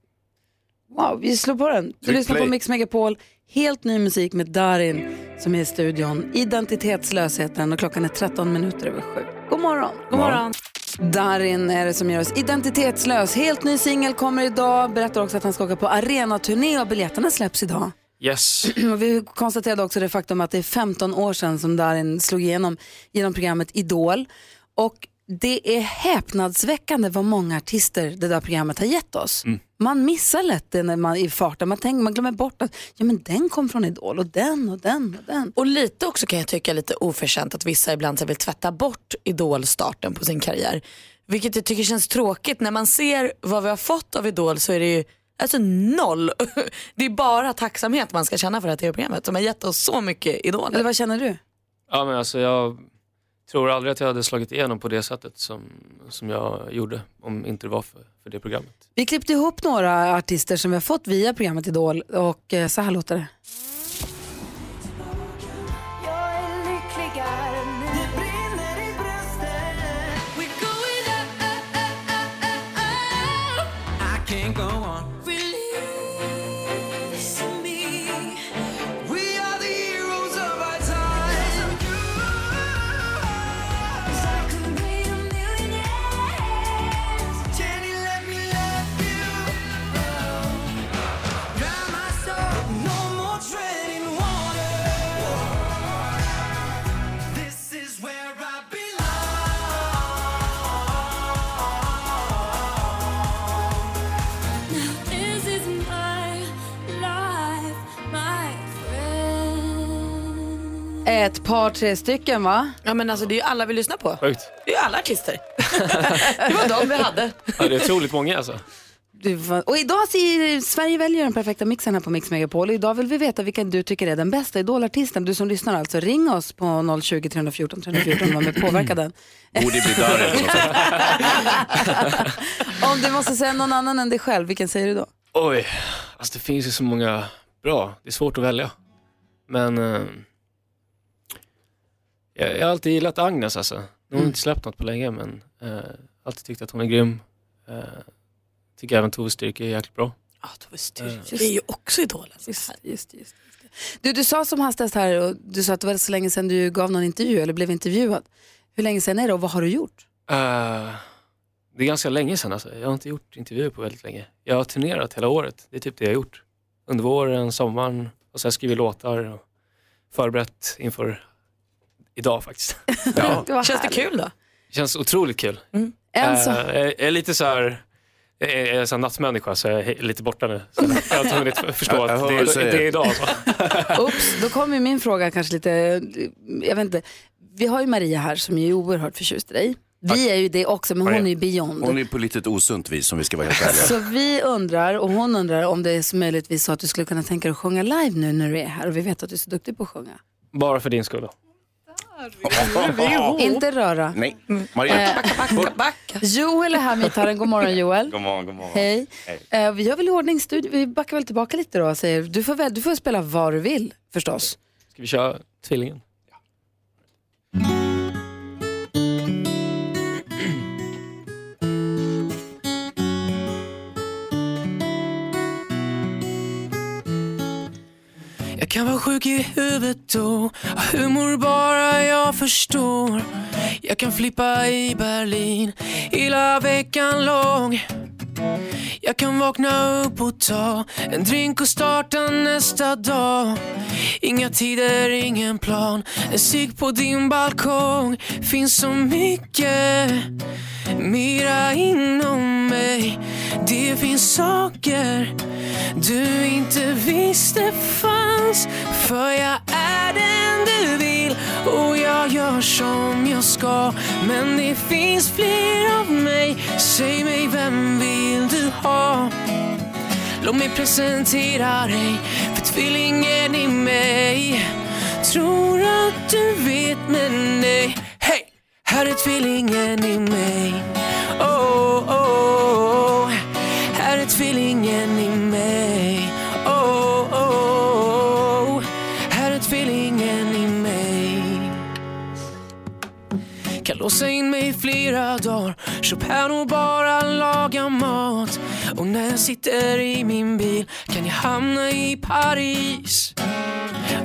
[SPEAKER 1] Wow, vi slår på den. Du lyssnar på. Mix Megapol. Helt ny musik med Darin som är i studion. Identitetslösheten och klockan är 13 minuter över sju. God morgon.
[SPEAKER 6] God morgon.
[SPEAKER 1] Darin är det som gör oss identitetslös. Helt ny singel kommer idag. Berättar också att han ska åka på arenaturné och biljetterna släpps idag.
[SPEAKER 23] Yes.
[SPEAKER 1] Vi konstaterade också det faktum att det är 15 år sedan som Darin slog igenom genom programmet Idol. Och det är häpnadsväckande vad många artister det där programmet har gett oss. Man missar lätt det när man är i farten. Man, tänker, man glömmer bort att ja, men den kom från Idol och den och den och den.
[SPEAKER 6] Och lite också kan jag tycka lite oförtjänt att vissa ibland vill tvätta bort Idol-starten på sin karriär. Vilket jag tycker känns tråkigt. När man ser vad vi har fått av Idol så är det ju alltså noll. Det är bara tacksamhet man ska känna för det här tv-programmet som har gett oss så mycket Idol.
[SPEAKER 1] Eller vad känner du?
[SPEAKER 23] Ja, men alltså, jag tror aldrig att jag hade slagit igenom på det sättet som, som jag gjorde om inte det var för, för det programmet.
[SPEAKER 1] Vi klippte ihop några artister som vi har fått via programmet Idol och eh, så här låter det. Ett par, tre stycken va?
[SPEAKER 6] Ja men alltså det är ju alla vi lyssnar på.
[SPEAKER 23] Sjukt.
[SPEAKER 6] Det är ju alla artister. det var de vi hade.
[SPEAKER 23] Ja, det är otroligt många alltså.
[SPEAKER 1] Du, och idag ser Sverige väljer den perfekta mixen här på Mix Megapol. Idag vill vi veta vilken du tycker är den bästa idolartisten. Du som lyssnar alltså, ring oss på 020 314 314 och var med påverka den.
[SPEAKER 3] Borde bli Darin.
[SPEAKER 1] Om du måste säga någon annan än dig själv, vilken säger du då?
[SPEAKER 23] Oj, alltså det finns ju så många bra. Det är svårt att välja. Men eh, jag, jag har alltid gillat Agnes alltså. Nu har hon inte släppt något på länge men eh, alltid tyckt att hon är grym. Eh, tycker även Tove Styrke är jäkligt bra.
[SPEAKER 6] Ja, Tove Styrke. Det är ju också Idol. Alltså.
[SPEAKER 1] Just, just, just, just. Du, du sa som hastigast här, och du sa att det var så länge sedan du gav någon intervju eller blev intervjuad. Hur länge sedan är det och vad har du gjort?
[SPEAKER 23] Eh, det är ganska länge sedan alltså. Jag har inte gjort intervjuer på väldigt länge. Jag har turnerat hela året. Det är typ det jag har gjort. Under våren, sommaren och sen skrivit låtar och förberett inför idag faktiskt.
[SPEAKER 1] Det var
[SPEAKER 6] Känns det kul då?
[SPEAKER 23] Det känns otroligt kul.
[SPEAKER 1] En så-
[SPEAKER 23] Eh, jag är lite så här, jag är här nattmänniska så jag är lite borta nu. Så jag har inte hunnit förstå
[SPEAKER 3] Jag-
[SPEAKER 23] att
[SPEAKER 3] hör
[SPEAKER 23] det,
[SPEAKER 3] vad du
[SPEAKER 23] är,
[SPEAKER 3] säger.
[SPEAKER 23] det är idag.
[SPEAKER 1] Oops, då kommer min fråga kanske lite, jag vet inte. Vi har ju Maria här som är oerhört förtjust i dig. Vi är ju det också, men hon är ju beyond.
[SPEAKER 3] Hon är på lite osunt vis om vi ska vara helt ärliga.
[SPEAKER 1] Så vi undrar, och hon undrar om det är så möjligtvis så att du skulle kunna tänka dig att sjunga live nu när du är här och vi vet att du är så duktig på att sjunga.
[SPEAKER 23] Bara för din skull då.
[SPEAKER 1] Inte röra.
[SPEAKER 3] Nej, Maria.
[SPEAKER 1] Eh, Joel är här med gitarren. God morgon Joel.
[SPEAKER 3] God morgon, god morgon.
[SPEAKER 1] Hej. Eh, vi gör väl i ordning studio. Vi backar väl tillbaka lite då säger du får, väl, du får spela vad du vill förstås.
[SPEAKER 23] Ska vi köra Tvillingen?
[SPEAKER 24] Kan vara sjuk i huvudet då, ha humor bara jag förstår. Jag kan flippa i Berlin hela veckan lång. Jag kan vakna upp och ta en drink och starta nästa dag. Inga tider, ingen plan. En cigg på din balkong. Finns så mycket mera inom mig. Det finns saker du inte visste fanns. För jag är den du vill och jag gör som jag ska. Men det finns fler av mig. Säg mig, vem vill du ha? Låt mig presentera dig för tvillingen i mig. Tror att du vet men nej. Hej! Här är tvillingen i mig. Oh, oh, oh. Här är tvillingen kvar. Chopin och bara laga mat. Och när jag sitter i min bil kan jag hamna i Paris.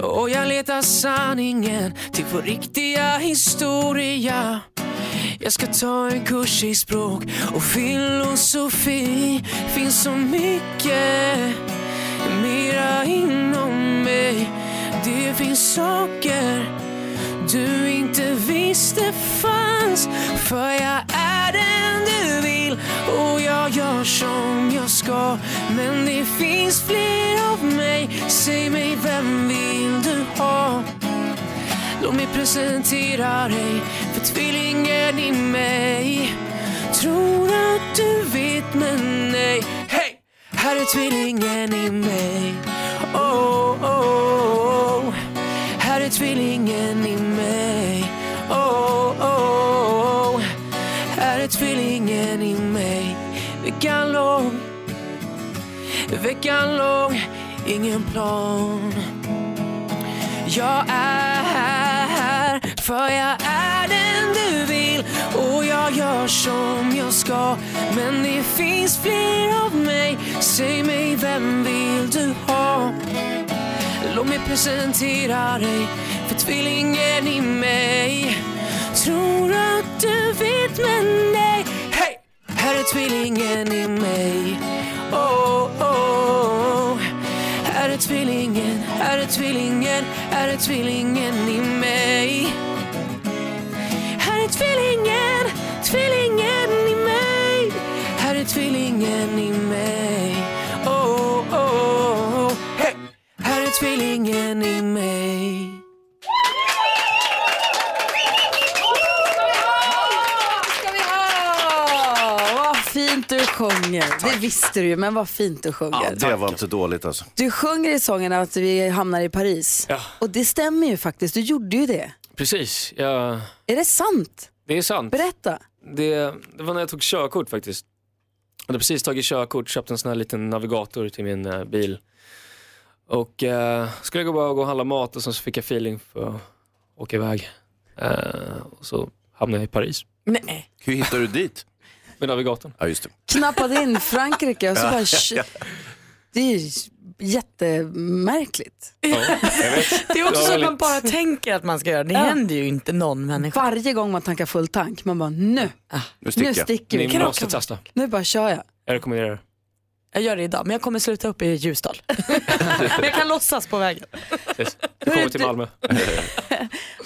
[SPEAKER 24] Och jag letar sanningen till vår riktiga historia. Jag ska ta en kurs i språk och filosofi. Finns så mycket mera inom mig. Det finns saker du inte visste fanns. För jag är den du vill och jag gör som jag ska. Men det finns fler av mig. Säg mig, vem vill du ha? Låt mig presentera dig för tvillingen i mig. Tror att du vet men nej. Hej! Här är tvillingen i mig. Oh, oh. Är tvillingen i mig. Veckan lång, veckan lång, ingen plan. Jag är här för jag är den du vill och jag gör som jag ska. Men det finns fler av mig. Säg mig, vem vill du ha? Låt mig presentera dig för tvillingen i mig. Tror att du vet men nej. Hej! Här är tvillingen i mig. Oh, oh, oh. Här är tvillingen, här är tvillingen, här är tvillingen i mig. Här är tvillingen, tvillingen i mig. Här är tvillingen i mig. Oh, oh, oh. Hey! Här är tvillingen i mig.
[SPEAKER 1] Sjunger. Det visste du ju, men vad fint du sjunger.
[SPEAKER 3] Ja, det var inte dåligt alltså.
[SPEAKER 1] Du sjunger i sången att vi hamnar i Paris.
[SPEAKER 23] Ja.
[SPEAKER 1] Och det stämmer ju faktiskt, du gjorde ju det.
[SPEAKER 23] Precis, jag...
[SPEAKER 1] Är det sant?
[SPEAKER 23] det är sant.
[SPEAKER 1] Berätta.
[SPEAKER 23] Det, det var när jag tog körkort faktiskt. Jag hade precis tagit körkort, köpt en sån här liten navigator till min eh, bil. Och eh, skulle gå bara gå och handla mat och sen så fick jag feeling för att åka iväg. Eh, och så hamnade jag i Paris
[SPEAKER 1] Nej.
[SPEAKER 3] Hur hittar du dit?
[SPEAKER 23] Med navigatorn.
[SPEAKER 3] Ja, just det.
[SPEAKER 1] Knappade in Frankrike och så bara...
[SPEAKER 3] ja.
[SPEAKER 1] Det är ju jättemärkligt.
[SPEAKER 6] Det är också så att man bara tänker att man ska göra. Det
[SPEAKER 1] Ja.
[SPEAKER 6] händer ju inte någon människa.
[SPEAKER 1] Varje gång man tankar full tank, man bara nu,
[SPEAKER 23] Nu sticker
[SPEAKER 1] nu
[SPEAKER 23] jag.
[SPEAKER 1] sticker vi.
[SPEAKER 23] Ni måste testa.
[SPEAKER 1] Nu bara kör jag.
[SPEAKER 23] Jag rekommenderar det.
[SPEAKER 6] Jag gör det idag, men jag kommer sluta upp i Ljusdal. men jag kan låtsas på vägen.
[SPEAKER 23] Precis. Jag kommer till Malmö.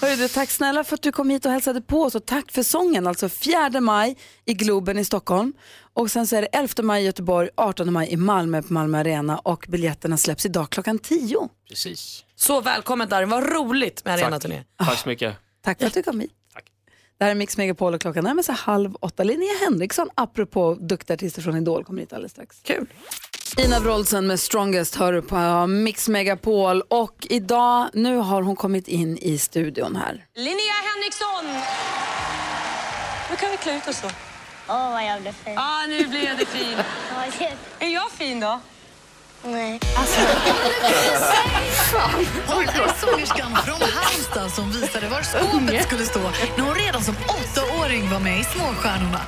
[SPEAKER 1] Hörru, du, tack snälla för att du kom hit och hälsade på oss och tack för sången. Alltså 4 maj i Globen i Stockholm och sen så är det 11 maj i Göteborg, 18 maj i Malmö på Malmö Arena och biljetterna släpps idag klockan 10.
[SPEAKER 23] Precis.
[SPEAKER 6] Så välkommen Darin, vad roligt med arenaturné.
[SPEAKER 23] Tack så mycket.
[SPEAKER 1] Tack för att du kom hit. Det här är Mix Megapol och klockan närmar sig halv åtta. Linnea Henriksson, apropå duktiga artister från Idol, kommer hit alldeles strax.
[SPEAKER 6] Kul.
[SPEAKER 1] Ina Wroldsen med Strongest hör du på Mix Megapol och idag, nu har hon kommit in i studion här.
[SPEAKER 17] Linnea Henriksson! Nu kan vi klä ut oss då.
[SPEAKER 12] Åh, vad jag blev fin.
[SPEAKER 17] Ja, ah, nu blev det fin. Är jag fin då?
[SPEAKER 12] Nej.
[SPEAKER 22] Hon är sångerskan från Halmstad som visade var skåpet skulle stå när hon redan som åttaåring var med i Småstjärnorna.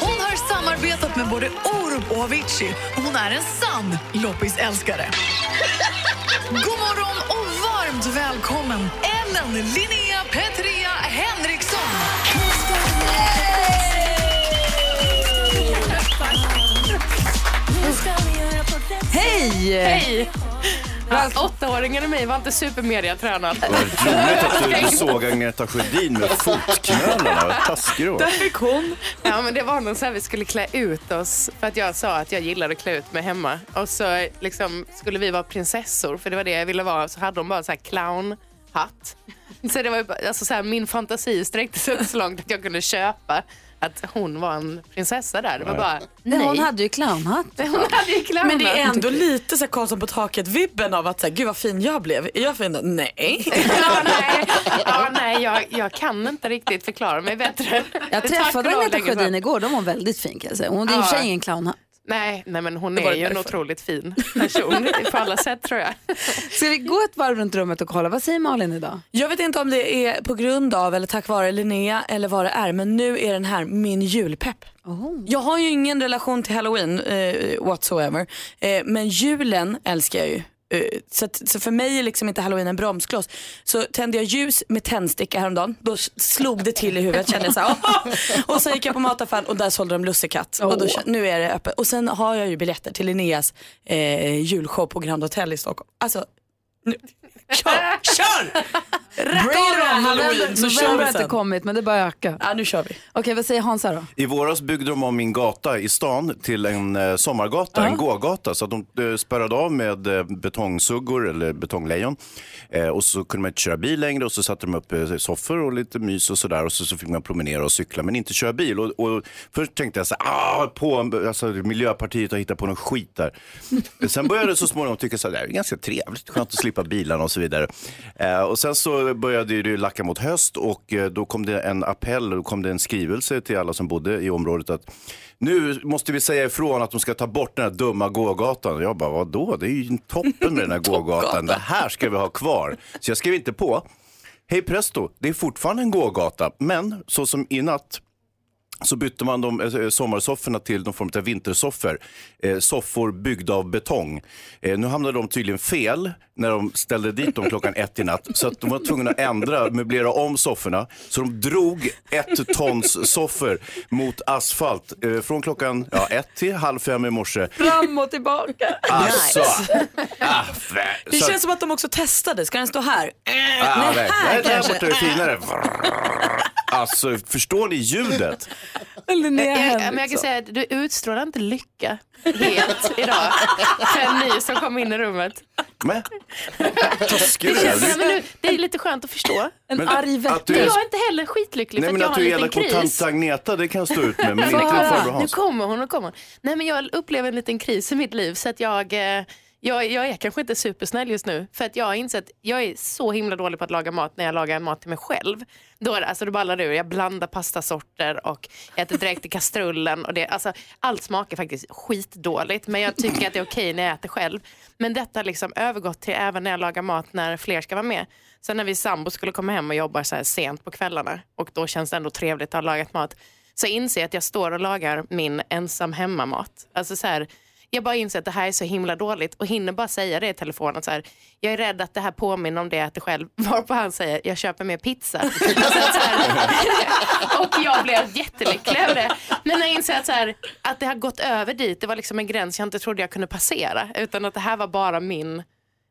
[SPEAKER 22] Hon har samarbetat med både Orup och Avicii och hon är en sann loppisälskare. God morgon och varmt välkommen Ellen Linnea Petrea Henriksson.
[SPEAKER 13] Hej!
[SPEAKER 25] Hej! Ja, åttaåringen i mig var inte supermediatränad.
[SPEAKER 3] Vad roligt att du såg Agneta Sjödin med fotknölarna. Vad taskig du var.
[SPEAKER 25] fick hon. Ja, men det var nog så här vi skulle klä ut oss för att jag sa att jag gillade att klä ut mig hemma. Och så liksom skulle vi vara prinsessor för det var det jag ville vara. Så hade de bara så här clownhatt. Så det var ju bara- alltså så här, min fantasi sträckte sig så långt att jag kunde köpa att hon var en prinsessa där. Det var bara nej.
[SPEAKER 1] Nej, hon hade ju clownhatt.
[SPEAKER 25] Hon hade ju clownhatt.
[SPEAKER 6] Men det är ändå lite så här Karlsson på taket-vibben av att säga, gud vad fin jag blev. Är jag fin? Nej.
[SPEAKER 25] ja, nej, ja, nej jag, jag kan inte riktigt förklara mig bättre.
[SPEAKER 1] Jag träffade Agneta. Sjödin igår, de var väldigt fin kan jag säga. Hon hade i och för sig
[SPEAKER 25] Ja.
[SPEAKER 1] ingen clownhatt.
[SPEAKER 25] Nej, nej, men hon är ju en otroligt fin person på alla sätt tror jag.
[SPEAKER 1] Ska vi gå ett varv runt rummet och kolla, vad säger Malin idag?
[SPEAKER 6] Jag vet inte om det är på grund av eller tack vare Linnea eller vad det är men nu är den här min julpepp. Jag har ju ingen relation till halloween eh, whatsoever eh, men julen älskar jag ju. Eh, Så, att, så för mig är liksom inte halloween en bromskloss. Så tände jag ljus med tändsticka häromdagen. Då slog det till i huvudet. Kände jag så här, och sen gick jag på mataffären och där sålde de lussekatt. Och då, nu är det öppet. Och sen har jag ju biljetter till Linneas eh, julshow på Grand Hotel i Stockholm. Alltså, nu, kör! kör! Det här halloween så kör vi
[SPEAKER 1] har inte
[SPEAKER 6] sen.
[SPEAKER 1] kommit men det bara öka.
[SPEAKER 6] Ja nu kör vi.
[SPEAKER 1] Okej vad säger Hansa då?
[SPEAKER 3] I våras byggde de om min gata i stan till en eh, sommargata, en gågata. Så att de eh, spärrade av med eh, betongsuggor eller betonglejon. Eh, och så kunde man inte köra bil längre och så satte de upp eh, soffor och lite mys och sådär. Och så, så fick man promenera och cykla men inte köra bil. Och, och först tänkte jag så här, ah, på, alltså, Miljöpartiet har hittat på någon skit där. Sen började jag så småningom tycka så här, det här är ganska trevligt, skönt att slippa bilarna och så vidare. Eh, och sen så började det lacka mot höst och eh, då kom det en appell, då kom det en skrivelse till alla som bodde i området att nu måste vi säga ifrån att de ska ta bort den här dumma gågatan. Och jag bara, vadå? Det är ju toppen med den här gågatan. Det här ska vi ha kvar. Så jag skrev inte på. Hej presto, det är fortfarande en gågata, men så som i natt så bytte man de eh, sommarsofforna till någon form av vintersoffor. Eh, soffor byggda av betong. Eh, nu hamnade de tydligen fel när de ställde dit dem klockan ett i natt. Så att de var tvungna att ändra, möblera om sofforna. Så de drog ett tons soffor mot asfalt eh, från klockan ja, ett till halv fem i morse.
[SPEAKER 6] Fram och tillbaka.
[SPEAKER 3] Alltså, ah,
[SPEAKER 6] Det känns som att de också testade. Ska den stå här?
[SPEAKER 3] Ah,
[SPEAKER 6] Nej,
[SPEAKER 3] nej,
[SPEAKER 6] här
[SPEAKER 3] nej, där
[SPEAKER 6] kanske.
[SPEAKER 3] borta är det finare. Alltså, förstår ni ljudet?
[SPEAKER 25] Jag, jag, men jag kan säga att du utstrålar inte lycka helt idag för en ny som kom in i rummet.
[SPEAKER 3] Men,
[SPEAKER 25] Det,
[SPEAKER 3] taskig du är.
[SPEAKER 25] men nu, det är lite skönt att förstå.
[SPEAKER 3] En Men arg att du är-
[SPEAKER 25] jag är inte heller skitlycklig
[SPEAKER 3] Nej
[SPEAKER 25] för
[SPEAKER 3] men
[SPEAKER 25] att
[SPEAKER 3] att
[SPEAKER 25] jag
[SPEAKER 3] du
[SPEAKER 25] har
[SPEAKER 3] är
[SPEAKER 25] en liten
[SPEAKER 3] elak mot
[SPEAKER 25] kris.
[SPEAKER 3] tant Agneta, det kan jag stå ut med. Men inte
[SPEAKER 25] Nu kommer hon, nu kommer hon. Nej men jag upplever en liten kris i mitt liv så att jag, eh, jag, jag är kanske inte supersnäll just nu. För att jag har insett, jag är så himla dålig på att laga mat när jag lagar mat till mig själv. Då är det, alltså det ballar ur, jag blandar pastasorter och äter direkt i kastrullen. Och det, alltså, allt smakar faktiskt skitdåligt men jag tycker att det är okej när jag äter själv. Men detta har liksom övergått till även när jag lagar mat när fler ska vara med. Så när vi sambo skulle komma hem och jobbar så här sent på kvällarna och då känns det ändå trevligt att ha lagat mat så inser jag att jag står och lagar min ensam hemmamat. Alltså så här, jag bara inser att det här är så himla dåligt och hinner bara säga det i telefonen. Så här, jag är rädd att det här påminner om det jag äter själv. Varpå han säger, jag köper mer pizza. Alltså så här, och jag blev jättelycklig över det. Men jag inser att, så här, att det har gått över dit, det var liksom en gräns jag inte trodde jag kunde passera. Utan att det här var bara min,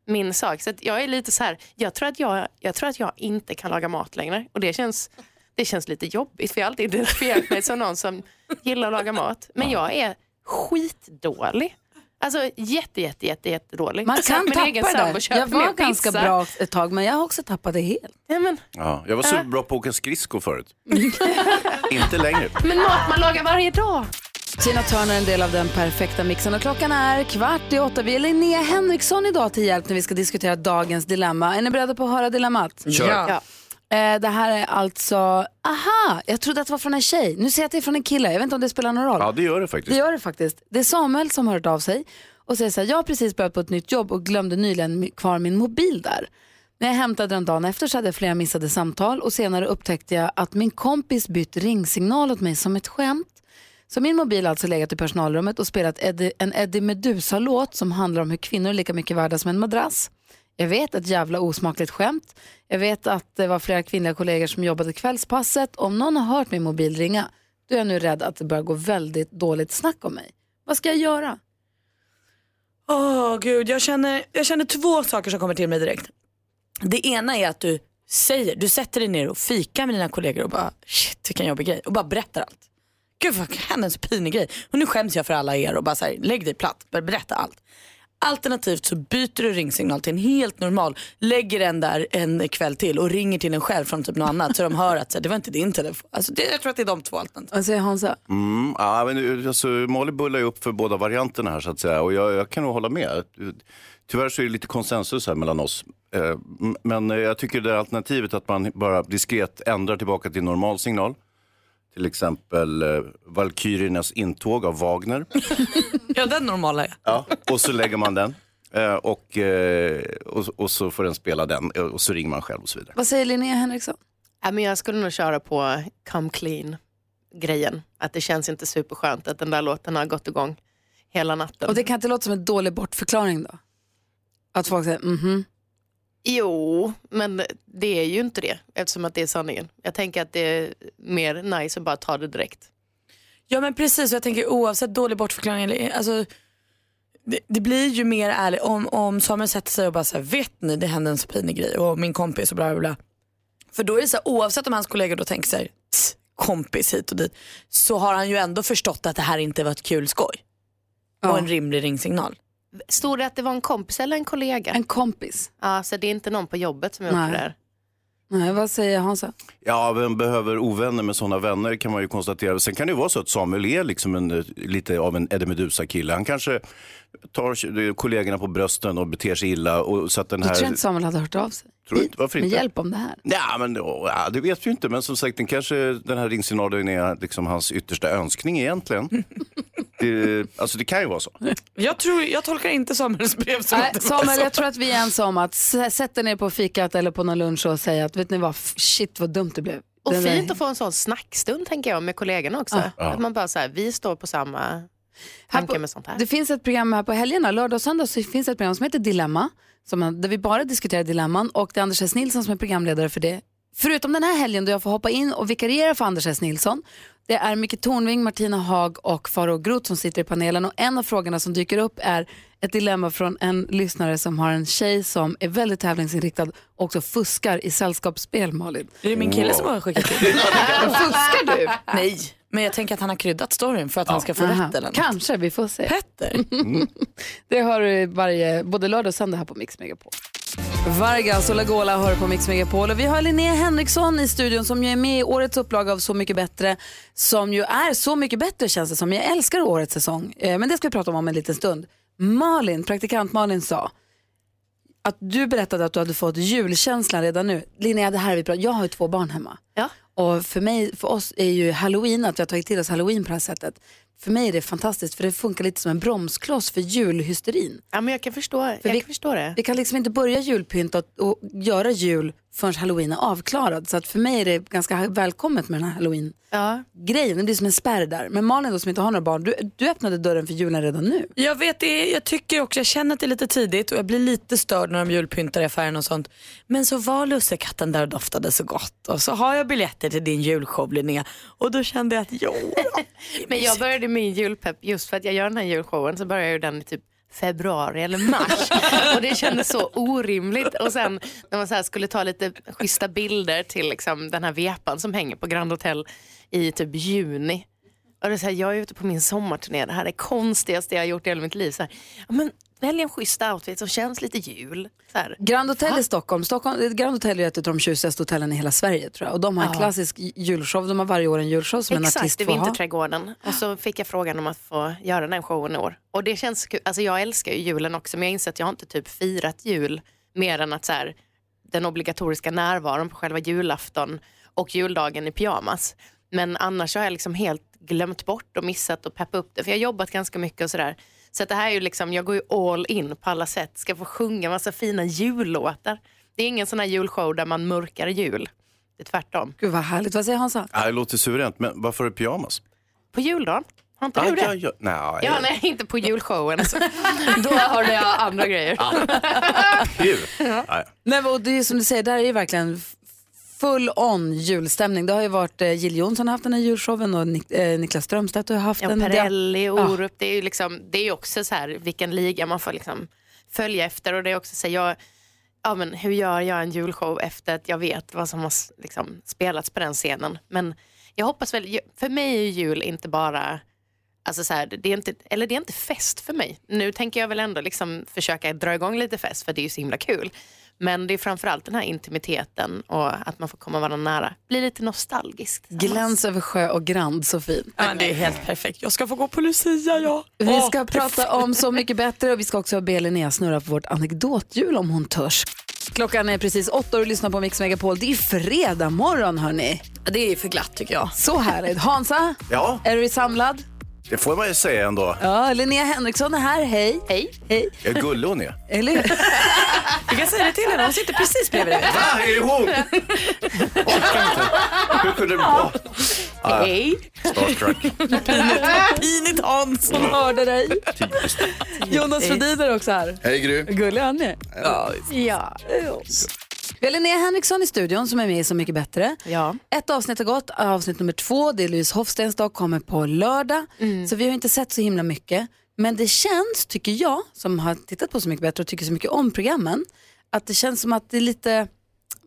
[SPEAKER 25] min sak. Så att jag är lite så här, jag tror, att jag, jag tror att jag inte kan laga mat längre. Och det känns, det känns lite jobbigt för jag har alltid identifierat mig som någon som gillar att laga mat. Men jag är skitdålig. Alltså jätte, jätte, jätte, jättedålig.
[SPEAKER 1] Man
[SPEAKER 25] Jag satt
[SPEAKER 1] kan
[SPEAKER 25] min
[SPEAKER 1] tappa
[SPEAKER 25] egen
[SPEAKER 1] det där. Jag var ganska
[SPEAKER 25] pizza.
[SPEAKER 1] bra ett tag men jag har också tappat det helt.
[SPEAKER 25] Ja, men,
[SPEAKER 3] Ja, jag var så bra på att åka skridskor förut. inte längre.
[SPEAKER 25] men mat man lagar varje dag.
[SPEAKER 1] Tina Turner är en del av den perfekta mixen och klockan är kvart i åtta. Vi är Linnea Henriksson idag till hjälp när vi ska diskutera dagens dilemma. Är ni beredda på att höra dilemmat?
[SPEAKER 3] Kör.
[SPEAKER 25] Ja.
[SPEAKER 1] Eh, det här är alltså, aha, jag trodde att det var från en tjej. Nu ser jag att det är från en kille. Jag vet inte om det spelar någon roll.
[SPEAKER 3] Ja, det gör det faktiskt.
[SPEAKER 1] Det gör det faktiskt. Det är Samuel som har hört av sig och säger så här, jag har precis börjat på ett nytt jobb och glömde nyligen kvar min mobil där. När jag hämtade den dagen efter så hade jag flera missade samtal och senare upptäckte jag att min kompis bytt ringsignal åt mig som ett skämt. Så min mobil har alltså legat i personalrummet och spelat Eddie, en Eddie Meduza-låt som handlar om hur kvinnor är lika mycket värda som en madrass. Jag vet ett jävla osmakligt skämt. Jag vet att det var flera kvinnliga kollegor som jobbade kvällspasset. Om någon har hört min mobil ringa, då är jag nu rädd att det börjar gå väldigt dåligt snack om mig. Vad ska jag göra?
[SPEAKER 6] Åh gud, jag känner, jag känner två saker som kommer till mig direkt. Det ena är att du säger, du sätter dig ner och fikar med dina kollegor och bara shit vilken jobbig grej och bara berättar allt. Gud vad hände en så pinig grej och nu skäms jag för alla er och bara så här, lägg dig platt, berätta allt. Alternativt så byter du ringsignal till en helt normal, lägger den där en kväll till och ringer till en själv från typ något annat så de hör att så här, det var inte din telefon. Alltså, det, jag tror att det är de två alternativen.
[SPEAKER 1] Vad säger Hansa?
[SPEAKER 3] Mm, ja, men, alltså, Molly bullar ju upp för båda varianterna här så att säga och jag, jag kan nog hålla med. Tyvärr så är det lite konsensus här mellan oss. Eh, Men jag tycker det alternativet att man bara diskret ändrar tillbaka till normal signal. Till exempel eh, Valkyriernas intåg av Wagner.
[SPEAKER 6] Ja, den normala ja.
[SPEAKER 3] Ja, och så lägger man den. Eh, och, eh, och, och så får den spela den eh, och så ringer man själv och så vidare.
[SPEAKER 1] Vad säger Linnea Henriksson?
[SPEAKER 25] Ja, men jag skulle nog köra på Come Clean grejen. Att det känns inte superskönt att den där låten har gått igång hela natten.
[SPEAKER 1] Och det kan inte låta som en dålig bortförklaring då? Att folk säger mhm.
[SPEAKER 25] Jo, men det är ju inte det eftersom att det är sanningen. Jag tänker att det är mer nice att bara ta det direkt.
[SPEAKER 6] Ja men precis, och jag tänker oavsett dålig bortförklaring, eller, alltså, det, det blir ju mer ärligt om, om Samuel sätter sig och bara säger vet ni det hände en så pinig grej och min kompis och bla bla bla. För då är det så här, oavsett om hans kollegor då tänker sig kompis hit och dit så har han ju ändå förstått att det här inte var ett kul skoj. Och en rimlig ringsignal.
[SPEAKER 25] Stod det att det var en kompis eller en kollega?
[SPEAKER 1] En kompis.
[SPEAKER 25] Ja, så det är inte någon på jobbet som är uppe där.
[SPEAKER 1] Nej, vad säger Hansa?
[SPEAKER 3] Ja, vem behöver ovänner med sådana vänner kan man ju konstatera. Sen kan det ju vara så att Samuel är liksom en, eh, lite av en Eddie Meduza-kille. Han kanske tar kollegorna på brösten och beter sig illa. Och så att den
[SPEAKER 1] Du
[SPEAKER 3] här...
[SPEAKER 1] tror inte Samuel hade hört av sig?
[SPEAKER 3] Tror inte? Varför
[SPEAKER 1] Med
[SPEAKER 3] inte?
[SPEAKER 1] hjälp om det här?
[SPEAKER 3] Ja, men, ja, det vet vi inte. Men som sagt, den, kanske, den här ringsignalen är liksom hans yttersta önskning egentligen. det, alltså det kan ju vara så.
[SPEAKER 6] Jag, tror, jag tolkar inte Samuels brev som
[SPEAKER 1] Nej,
[SPEAKER 6] att det var
[SPEAKER 1] Samuel,
[SPEAKER 6] så.
[SPEAKER 1] jag tror att vi är ense om att sätta ner på fikat eller på någon lunch och säga att vet ni vad, shit vad dumt det blev.
[SPEAKER 25] Och
[SPEAKER 1] Den där-
[SPEAKER 25] fint att få en sån snackstund tänker jag med kollegorna också.
[SPEAKER 1] Ja.
[SPEAKER 25] Att man bara så här, vi står på samma tanke med sånt här.
[SPEAKER 1] Det finns ett program här på helgerna, lördag och söndag, så finns ett program som heter Dilemma, som, där vi bara diskuterar dilemman och det är Anders S. Nilsson som är programledare för det. Förutom den här helgen då jag får hoppa in och vikariera för Anders S. Nilsson, det är Micke Tornving, Martina Haag och Faro Groth som sitter i panelen och en av frågorna som dyker upp är ett dilemma från en lyssnare som har en tjej som är väldigt tävlingsinriktad och också fuskar i sällskapsspel, Malin.
[SPEAKER 6] Är det min kille som har skickat in?
[SPEAKER 1] Fuskar du?
[SPEAKER 6] Nej, men jag tänker att han har kryddat storyn för att han ska få
[SPEAKER 1] Aha,
[SPEAKER 6] rätt eller något.
[SPEAKER 1] Kanske, vi får se.
[SPEAKER 6] Petter?
[SPEAKER 1] Det har du varje, både lördag och söndag här på Mix Megapol. Vargas och Lagola hör på Mix Megapol och vi har Linnea Henriksson i studion som ju är med i årets upplaga av Så mycket bättre som ju är Så mycket bättre känns det som. Jag älskar årets säsong eh, men det ska vi prata om om en liten stund. Malin, praktikant Malin sa att du berättade att du hade fått julkänslan redan nu. Linnea, det här är vi pratar. Jag har ju två barn hemma.
[SPEAKER 25] Ja.
[SPEAKER 1] Och för mig, för oss är ju halloween, att vi har tagit till oss halloween på det här sättet. För mig är det fantastiskt för det funkar lite som en bromskloss för julhysterin.
[SPEAKER 25] Ja, men jag kan förstå, jag
[SPEAKER 1] vi,
[SPEAKER 25] kan förstå det.
[SPEAKER 1] Vi kan liksom inte börja julpynta och, och göra jul förrän halloween är avklarad. Så att för mig är det ganska välkommet med den här halloween-grejen. Det blir som en spärr där. Men Malin då som inte har några barn, du, du öppnade dörren för julen redan nu.
[SPEAKER 6] Jag vet det, jag tycker också, jag känner att det är lite tidigt och jag blir lite störd när de julpyntar i affären och sånt. Men så var lussekatten där och doftade så gott och så har jag biljetter till din julshow Linnea och då kände jag att jo.
[SPEAKER 25] Men jag började min julpepp just för att jag gör den här julshowen så började jag ju den i typ februari eller mars. Och det kändes så orimligt. Och sen när man så skulle ta lite schyssta bilder till liksom den här vepan som hänger på Grand Hotel i typ juni. Och det är så här, jag är ute på min sommarturné, det här är det konstigaste jag har gjort i hela mitt liv. Så här, men välj en schysst outfit som känns lite jul. Så här.
[SPEAKER 1] Grand Hotel i Stockholm. Stockholm Grand Hotel är ett av de tjusigaste hotellen i hela Sverige tror jag. Och de har en
[SPEAKER 25] Ja.
[SPEAKER 1] klassisk julshow. De har varje år en julshow som en
[SPEAKER 25] Exakt,
[SPEAKER 1] artist
[SPEAKER 25] i
[SPEAKER 1] får ha.
[SPEAKER 25] Vinterträdgården. Och så fick jag frågan om att få göra den showen i år. Och det känns kul. Alltså jag älskar ju julen också men jag inser att jag har inte typ firat jul mer än att så här, den obligatoriska närvaron på själva julafton och juldagen i pyjamas. Men annars har jag liksom helt glömt bort och missat och peppa upp det. För jag har jobbat ganska mycket och sådär. Så att det här är ju liksom, jag går ju all in på alla sätt. Ska få sjunga massa fina jullåtar. Det är ingen sån här julshow där man mörkar jul. Det är tvärtom.
[SPEAKER 1] Gud vad härligt. Vad säger Hansa?
[SPEAKER 3] Ja, det låter suveränt, men varför är det pyjamas?
[SPEAKER 25] På juldagen? Har inte du det?
[SPEAKER 3] ja, ja, nej,
[SPEAKER 25] Ja, nej, inte på julshowen. Då har jag andra grejer.
[SPEAKER 3] Kul.
[SPEAKER 25] Ja.
[SPEAKER 3] Nej.
[SPEAKER 1] Och det är som du säger, där är ju verkligen full on julstämning. Det har ju varit eh, Jill Johnson har haft den här julshowen och Nik- eh, Niklas Strömstedt har haft
[SPEAKER 25] Ja,
[SPEAKER 1] den.
[SPEAKER 25] Perrelli,
[SPEAKER 1] Ja.
[SPEAKER 25] Orup, det är ju liksom, det är också så här vilken liga man får liksom följa efter och det är också så här, jag, ja men hur gör jag en julshow efter att jag vet vad som har liksom spelats på den scenen. Men jag hoppas väl, för mig är ju jul inte bara Alltså så här, det, är inte, eller det är inte fest för mig. Nu tänker jag väl ändå liksom försöka dra igång lite fest för det är ju så himla kul. Men det är framförallt den här intimiteten och att man får komma varandra nära. Blir lite nostalgiskt.
[SPEAKER 1] Gläns över sjö och Grand, så fint.
[SPEAKER 6] Ja, men det är helt perfekt. Jag ska få gå på Lucia ja.
[SPEAKER 1] Vi ska
[SPEAKER 6] Åh,
[SPEAKER 1] prata om Så mycket bättre och vi ska också be Linnea snurra på vårt anekdothjul om hon törs. Klockan är precis åtta och du lyssnar på Mix Megapol. Det är fredag morgon hörni.
[SPEAKER 6] Det är för glatt tycker jag.
[SPEAKER 1] Så härligt. Hansa,
[SPEAKER 3] Ja,
[SPEAKER 1] är du samlad?
[SPEAKER 3] Det får man ju säga ändå.
[SPEAKER 1] Ja, Linnea Henriksson är här. Hej.
[SPEAKER 25] Hej.
[SPEAKER 1] Hej.
[SPEAKER 3] Jag är gullig hon är.
[SPEAKER 1] Eller hur?
[SPEAKER 6] Du kan säga det till henne, hon sitter precis bredvid dig.
[SPEAKER 3] Va, är det hon? Hur kunde det vara? Ah,
[SPEAKER 25] Hej.
[SPEAKER 3] Starstruck.
[SPEAKER 6] Pinigt Hans.
[SPEAKER 1] Hon hörde dig. Jonas Rhodin är också här.
[SPEAKER 26] Hej Gry.
[SPEAKER 1] Gullig han är.
[SPEAKER 25] Ja.
[SPEAKER 1] Vi har Linnea Henriksson i studion som är med i Så mycket bättre.
[SPEAKER 25] Ja.
[SPEAKER 1] Ett avsnitt har gått, avsnitt nummer två, det är Louise Hofstens dag, kommer på lördag. Så vi har inte sett så himla mycket. Men det känns, tycker jag, som har tittat på Så mycket bättre och tycker så mycket om programmen, att det känns som att det är lite,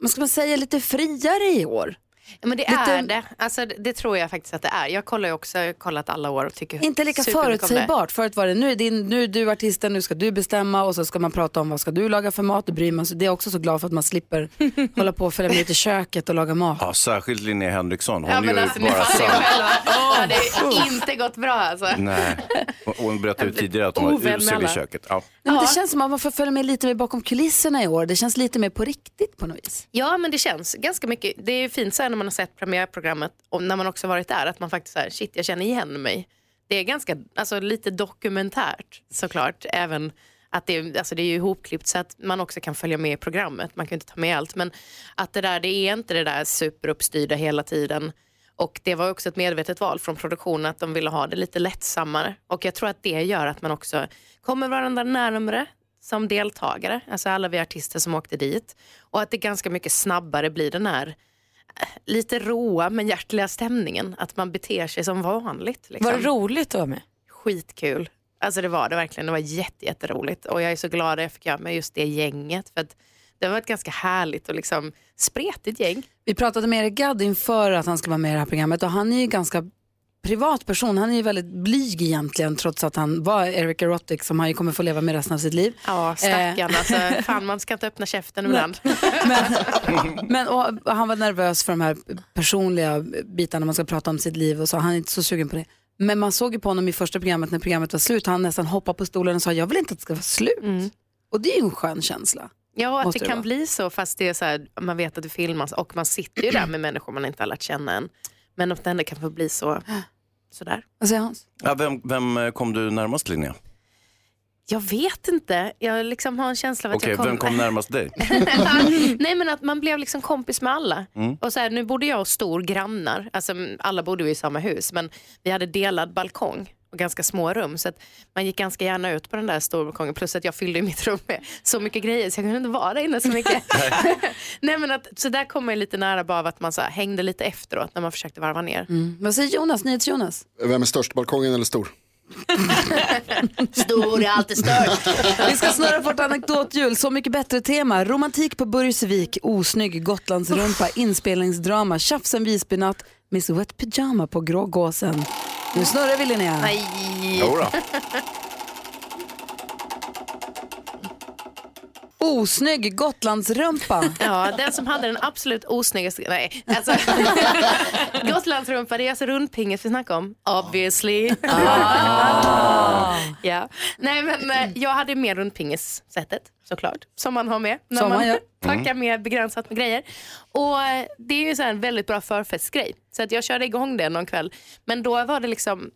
[SPEAKER 1] vad ska man säga, lite friare i år.
[SPEAKER 25] Men det
[SPEAKER 1] Lite-
[SPEAKER 25] är det. Alltså, det. Tror jag faktiskt att det är. Jag kollar ju också, jag har kollat alla år och tycker
[SPEAKER 1] Inte lika förutsägbart. Förut var det nu är, din, nu är du artisten, nu ska du bestämma och så ska man prata om vad ska du laga för mat. Det bryr man sig. Det är också så glad för att man slipper hålla på och följa med ut i köket och laga mat.
[SPEAKER 3] Ja, särskilt Linnea Henriksson. Hon
[SPEAKER 25] Ja,
[SPEAKER 3] ju
[SPEAKER 25] alltså,
[SPEAKER 3] bara
[SPEAKER 25] själva. Ja, det har inte gått bra alltså.
[SPEAKER 3] Nej. Och Hon berättade ju tidigare att hon var usel i köket. Ja.
[SPEAKER 1] Nej, men det känns som att man får följa med lite mer bakom kulisserna i år. Det känns lite mer på riktigt på något vis.
[SPEAKER 25] Ja, men det känns ganska mycket. Det är ju fint så här när man har sett premiärprogrammet och när man också varit där att man faktiskt säger shit, jag känner igen mig. Det är ganska, alltså lite dokumentärt såklart, även att det, är- alltså det är ju ihopklippt så att man också kan följa med i programmet. Man kan ju inte ta med allt, men att det där, det är inte det där superuppstyrda hela tiden. Och det var också ett medvetet val från produktionen att de ville ha det lite lättsammare. Och jag tror att det gör att man också kommer varandra närmare som deltagare, alltså alla vi artister som åkte dit. Och att det ganska mycket snabbare blir den här lite råa men hjärtliga stämningen. Att man beter sig som vanligt. Liksom.
[SPEAKER 6] Var det roligt att vara med?
[SPEAKER 25] Skitkul. Alltså det var det verkligen. Det var jätte, jätteroligt. Och jag är så glad att jag fick göra med just det gänget. För att det var ett ganska härligt och liksom spretigt gäng.
[SPEAKER 1] Vi pratade med Erik Gadd inför att han ska vara med i det här programmet och han är ju ganska privat person. Han är ju väldigt blyg egentligen trots att han var Eric Erotic som han ju kommer få leva med resten av sitt liv.
[SPEAKER 25] Ja, stackarn. Alltså, fan, man ska inte öppna käften ibland.
[SPEAKER 1] Men och, och han var nervös för de här personliga bitarna man ska prata om sitt liv och så. Han är inte så sugen på det. Men man såg ju på honom i första programmet när programmet var slut. Han nästan hoppade på stolen och sa jag vill inte att det ska vara slut. Och det är ju en skön känsla.
[SPEAKER 25] Ja, att det
[SPEAKER 1] det
[SPEAKER 25] kan
[SPEAKER 1] vara.
[SPEAKER 25] bli så fast det är så här, man vet att det filmas och man sitter ju där med människor man inte har lärt känna än. Men att det ändå kan få bli så, sådär.
[SPEAKER 1] Vad säger Hans?
[SPEAKER 3] Ja, vem, vem eh, kom du närmast Linnea?
[SPEAKER 25] Jag vet inte, jag liksom har en känsla av att
[SPEAKER 3] Okej,
[SPEAKER 25] jag kom...
[SPEAKER 3] vem kom närmast dig?
[SPEAKER 25] Nej men att man blev liksom kompis med alla.
[SPEAKER 3] Mm.
[SPEAKER 25] Och så här, nu bodde jag och stor grannar, alltså, alla bodde vi i samma hus men vi hade delad balkong och ganska små rum så att man gick ganska gärna ut på den där stora balkongen plus att jag fyllde mitt rum med så mycket grejer så jag kunde inte vara där inne så mycket. Nej men att, så där kom ju lite nära bara av att man så här, hängde lite efteråt när man försökte varva ner.
[SPEAKER 1] Mm. Vad säger Jonas, NyhetsJonas?
[SPEAKER 26] Vem är störst, balkongen eller stor?
[SPEAKER 25] Stor är alltid störst.
[SPEAKER 1] Vi ska snurra på ett anekdothjul. Så mycket bättre tema. Romantik på Burgsvik, osnygg Gotlandsrumpa, inspelningsdrama, tjafsen Visbynatt, Miss Wet Pyjama på Grågåsen. Nu snurrar vi Linnea.
[SPEAKER 25] Nej.
[SPEAKER 3] Jodå.
[SPEAKER 1] Osnygg Gotlandsrumpa.
[SPEAKER 25] Ja, den som hade den absolut osnyggaste, nej, alltså Gotlandsrumpa, det är alltså rundpingis vi snackar om, obviously. ja. Nej men eh, jag hade mer rundpingis-sättet såklart, som man har med när
[SPEAKER 1] Som
[SPEAKER 25] man,
[SPEAKER 1] man
[SPEAKER 25] packar mer begränsat med grejer. Och eh, det är ju så här en väldigt bra förfestgrej, så att jag körde igång det någon kväll. Men då var det liksom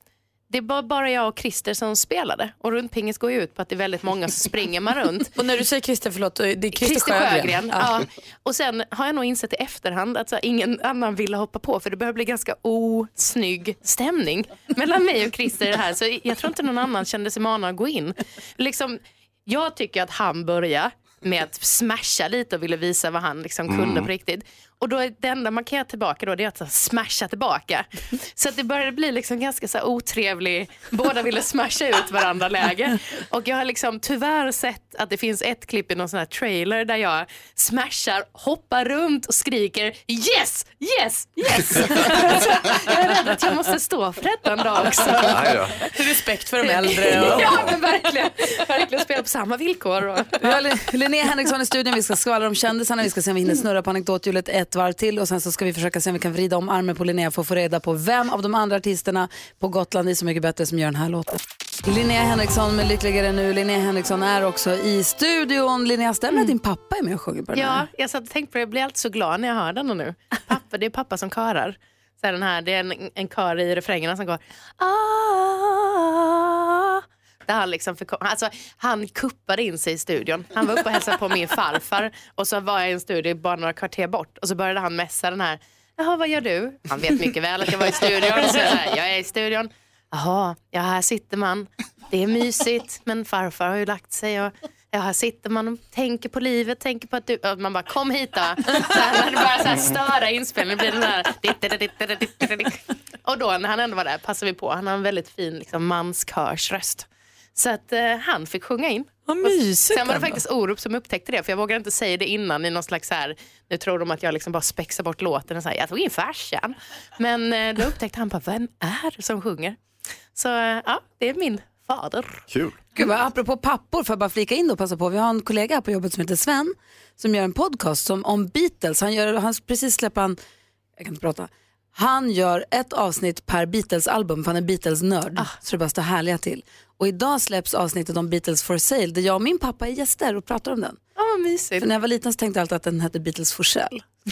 [SPEAKER 25] det var bara jag och Christer som spelade och rundpingis går ju ut på att det är väldigt många som springer man runt.
[SPEAKER 6] Och när du säger Christer, förlåt, det är Christer,
[SPEAKER 25] Christer Sjögren.
[SPEAKER 6] Ja.
[SPEAKER 25] Ja. Och sen har jag nog insett i efterhand att så ingen annan ville hoppa på för det börjar bli ganska osnygg stämning mellan mig och Christer i det här. Så jag tror inte någon annan kände sig manad att gå in. Liksom, jag tycker att han börjar med att smasha lite och ville visa vad han liksom kunde
[SPEAKER 27] Mm.
[SPEAKER 25] på riktigt. Och då är det enda man kan göra tillbaka då det är att så smasha tillbaka. Så att det började bli liksom ganska så otrevlig, båda ville smasha ut varandra läge. Och jag har liksom tyvärr sett att det finns ett klipp i någon sån här trailer där jag smashar, hoppar runt och skriker yes, yes, yes. Så jag är rädd att jag måste stå för detta en dag också.
[SPEAKER 6] Respekt för de äldre. Och...
[SPEAKER 25] Ja men verkligen, verkligen spela på samma villkor. Och...
[SPEAKER 1] Lin- Linnea Henriksson i studion, vi ska skvallra om kändisarna, vi ska se om vi hinner snurra på anekdothjulet ett varv till och sen så ska vi försöka se om vi kan vrida om armen på Linnea för att få reda på vem av de andra artisterna på Gotland är Så mycket bättre som gör den här låten. Linnea Henriksson med Lyckligare nu. Linnea Henriksson är också i studion. Linnea, stämmer att din pappa är med och sjunger på den
[SPEAKER 25] Ja,
[SPEAKER 1] här?
[SPEAKER 25] jag satt och tänkte på det. Jag blir alltid så glad när jag hör den nu. Pappa, det är pappa som körar. Så här, den här, det är en, en kör i refrängerna som går ah, där han, liksom förkom, alltså, han kuppade in sig i studion. Han var uppe och hälsade på min farfar och så var jag i en studio bara några kvarter bort och så började han mässa den här. Jaha, vad gör du? Han vet mycket väl att jag var i studion. Så jag, här, jag är i studion. Jaha, ja här sitter man. Det är mysigt men farfar har ju lagt sig och ja, här sitter man och tänker på livet, tänker på att du... och Man bara kom hit då. Så här, det bara så här störa inspelningen. blir den här... Och då när han ändå var där passade vi på. Han har en väldigt fin liksom, manskörsröst. Så att eh, han fick sjunga in.
[SPEAKER 6] Vad mysigt
[SPEAKER 25] Sen var det
[SPEAKER 6] ändå.
[SPEAKER 25] faktiskt Orup som upptäckte det för jag vågade inte säga det innan i någon slags så här, nu tror de att jag liksom bara spexar bort låten och säger jag tog in farsan. Men eh, då upptäckte han bara, vem är det som sjunger? Så eh, ja, det är min fader.
[SPEAKER 3] Kul.
[SPEAKER 1] Gud, vad, apropå pappor, får jag bara flika in då och passa på. Vi har en kollega här på jobbet som heter Sven som gör en podcast som, om Beatles. Han, gör, han precis släpper han, jag kan inte prata, han gör ett avsnitt per Beatles-album för han är Beatles-nörd. Så det bara står härliga till. Och idag släpps avsnittet om Beatles for sale där jag och min pappa är gäster och pratar om den.
[SPEAKER 25] Ja, vad mysigt.
[SPEAKER 1] För när jag var liten så tänkte jag alltid att den hette Beatles for sale.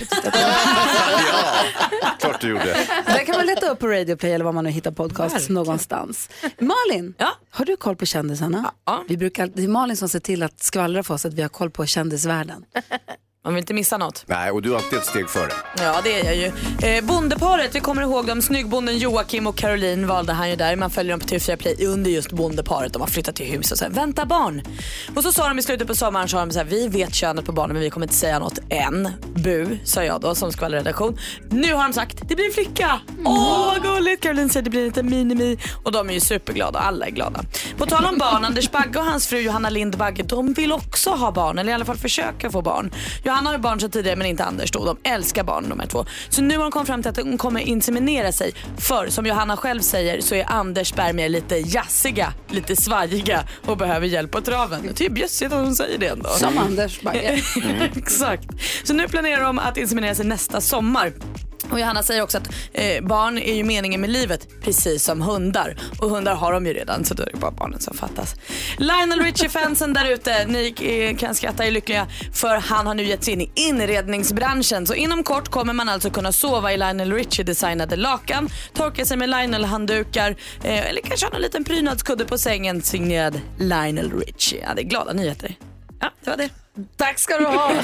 [SPEAKER 3] Klart du gjorde.
[SPEAKER 1] Den kan man leta upp på Radio Play eller var man nu hittar podcasts någonstans. Malin, har du koll på kändisarna? Vi brukar, det är Malin som ser till att skvallra för oss att vi har koll på kändisvärlden.
[SPEAKER 6] Man vill inte missa något.
[SPEAKER 3] Nej, och du är alltid ett steg före.
[SPEAKER 6] Ja, det är jag ju. Eh, bondeparet, vi kommer ihåg dem. Snyggbonden Joakim och Caroline valde han ju där. Man följer dem på TV4 Play under just bondeparet. De har flyttat till hus och så här, vänta barn. Och så sa de i slutet på sommaren, så, de så här, vi vet könet på barnen men vi kommer inte säga något än. Bu, sa jag då som skvallerredaktion. Nu har de sagt, det blir en flicka. Åh, vad gulligt. Caroline säger, det blir inte minimi. Och de är ju superglada, alla är glada. På tal om barn, Anders Bagge och hans fru Johanna Lind Bagge, de vill också ha barn, eller i alla fall försöka få barn. Johanna har barn sedan tidigare men inte Anders då. De älskar barn de här två. Så nu har de kommit fram till att de kommer inseminera sig. För som Johanna själv säger så är Anders spermier lite jassiga, lite svajiga och behöver hjälp på traven. Det är bjössigt att hon säger det ändå.
[SPEAKER 1] Som Anders Bagge.
[SPEAKER 6] Exakt. Så nu planerar de att inseminera sig nästa sommar. Och Johanna säger också att eh, barn är ju meningen med livet precis som hundar. Och hundar har de ju redan så då är det bara barnen som fattas. Lionel Richie-fansen där ute, ni eh, kan skratta er lyckliga för han har nu gett sig in i inredningsbranschen. Så inom kort kommer man alltså kunna sova i Lionel Richie-designade lakan, torka sig med Lionel-handdukar eh, eller kanske ha en liten prydnadskudde på sängen signerad Lionel Richie. Ja, det är glada nyheter. Ja, det var det.
[SPEAKER 1] Tack ska du ha.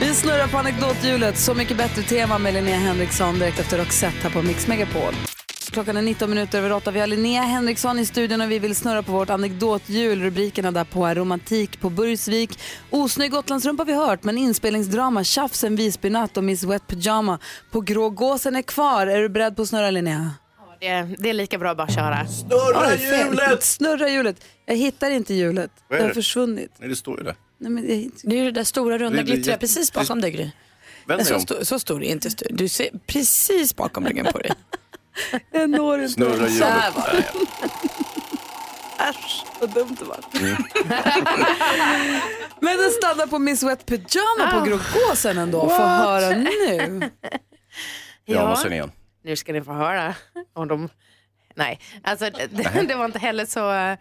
[SPEAKER 1] Vi snurrar på anekdothjulet. Så mycket bättre tema med Linnea Henriksson direkt efter Roxette här på Mix Megapol. Klockan är 19 minuter över 8. Vi har Linnea Henriksson i studion och vi vill snurra på vårt anekdothjul. Rubrikerna där på är romantik på Burgsvik, osnygg Gotlandsrumpa vi hört, men inspelningsdrama, tjafs en Visbynatt och Miss Wet Pyjama på Grågåsen är kvar. Är du beredd på att snurra Linnea?
[SPEAKER 25] Det är, det är lika bra att bara köra.
[SPEAKER 1] Oj, fel. Snurra hjulet. Jag hittar inte hjulet. Det
[SPEAKER 3] är
[SPEAKER 1] har försvunnit.
[SPEAKER 3] Nej, det står ju där.
[SPEAKER 1] Nej, men.
[SPEAKER 6] Det är ju det där stora runda glittriga precis bakom dig Gry.
[SPEAKER 3] Vänd dig
[SPEAKER 6] Så,
[SPEAKER 3] om.
[SPEAKER 6] sto- så stor är inte stor. Du ser precis bakom ryggen på dig.
[SPEAKER 1] Jag når inte.
[SPEAKER 3] Snurra
[SPEAKER 1] Så
[SPEAKER 3] hjulet.
[SPEAKER 1] här var det. Äsch, vad dumt det var.
[SPEAKER 3] Mm.
[SPEAKER 1] Men den stannar på Miss Wet Pyjama på
[SPEAKER 25] Ah.
[SPEAKER 1] Grågåsen ändå. Få
[SPEAKER 25] What?
[SPEAKER 1] höra nu.
[SPEAKER 3] Ja, måste ni igen.
[SPEAKER 25] Nu ska ni få höra om de... Nej, alltså det, det var inte heller så...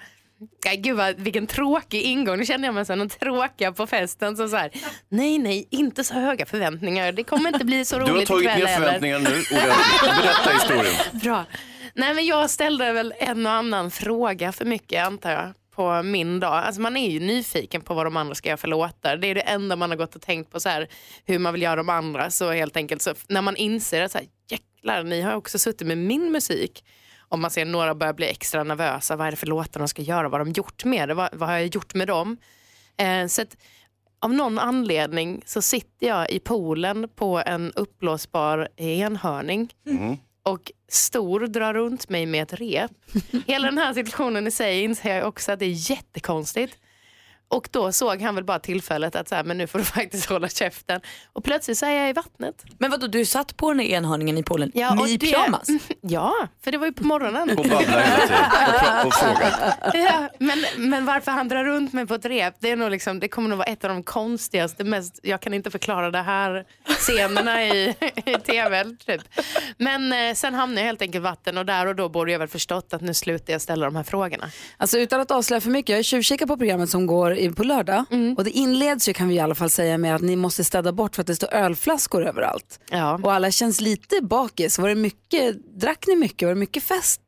[SPEAKER 25] Gud vad, vilken tråkig ingång. Nu känner jag mig som en tråkiga på festen. Som så här, nej, nej, inte så höga förväntningar. Det kommer inte bli så
[SPEAKER 3] Du har
[SPEAKER 25] roligt
[SPEAKER 3] tagit
[SPEAKER 25] ikväll
[SPEAKER 3] ner förväntningarna nu. ordentligt. Berätta historien.
[SPEAKER 25] Bra. Nej, men jag ställde väl en och annan fråga för mycket antar jag på min dag. Alltså man är ju nyfiken på vad de andra ska göra för låtar. Det är det enda man har gått och tänkt på så här, hur man vill göra de andra. Så helt enkelt så när man inser att så här, jäklar, ni har också suttit med min musik. Om man ser några börja bli extra nervösa, vad är det för låtar de ska göra, vad har de gjort med det, vad, vad har jag gjort med dem? Eh, så att, av någon anledning så sitter jag i poolen på en uppblåsbar enhörning
[SPEAKER 3] Mm.
[SPEAKER 25] och stor drar runt mig med ett rep. Hela den här situationen i sig inser jag också att det är jättekonstigt. Och då såg han väl bara tillfället att så här, men nu får du faktiskt hålla käften. Och plötsligt så är jag i vattnet.
[SPEAKER 6] Men vadå, du satt på den där enhörningen i poolen
[SPEAKER 25] och
[SPEAKER 6] i
[SPEAKER 25] det-
[SPEAKER 6] pyjamas?
[SPEAKER 25] Ja, för det var ju på morgonen.
[SPEAKER 3] Och babblar hela tiden. Och, frågar.
[SPEAKER 25] ja, men, men varför han drar runt mig på ett rep, det, är nog liksom, det kommer nog vara ett av de konstigaste, mest, jag kan inte förklara det här scenerna i, i tv. Typ. Men eh, sen hamnade jag helt enkelt i vatten och där och då borde jag väl förstått att nu slutar jag ställa de här frågorna.
[SPEAKER 1] Alltså utan att avslöja för mycket, jag har tjuvkikat på programmet som går på lördag och det inleds ju kan vi i alla fall säga med att ni måste städa bort för att det står ölflaskor överallt. Och alla känns lite bakis. Var det mycket, drack ni mycket? Var det mycket fest?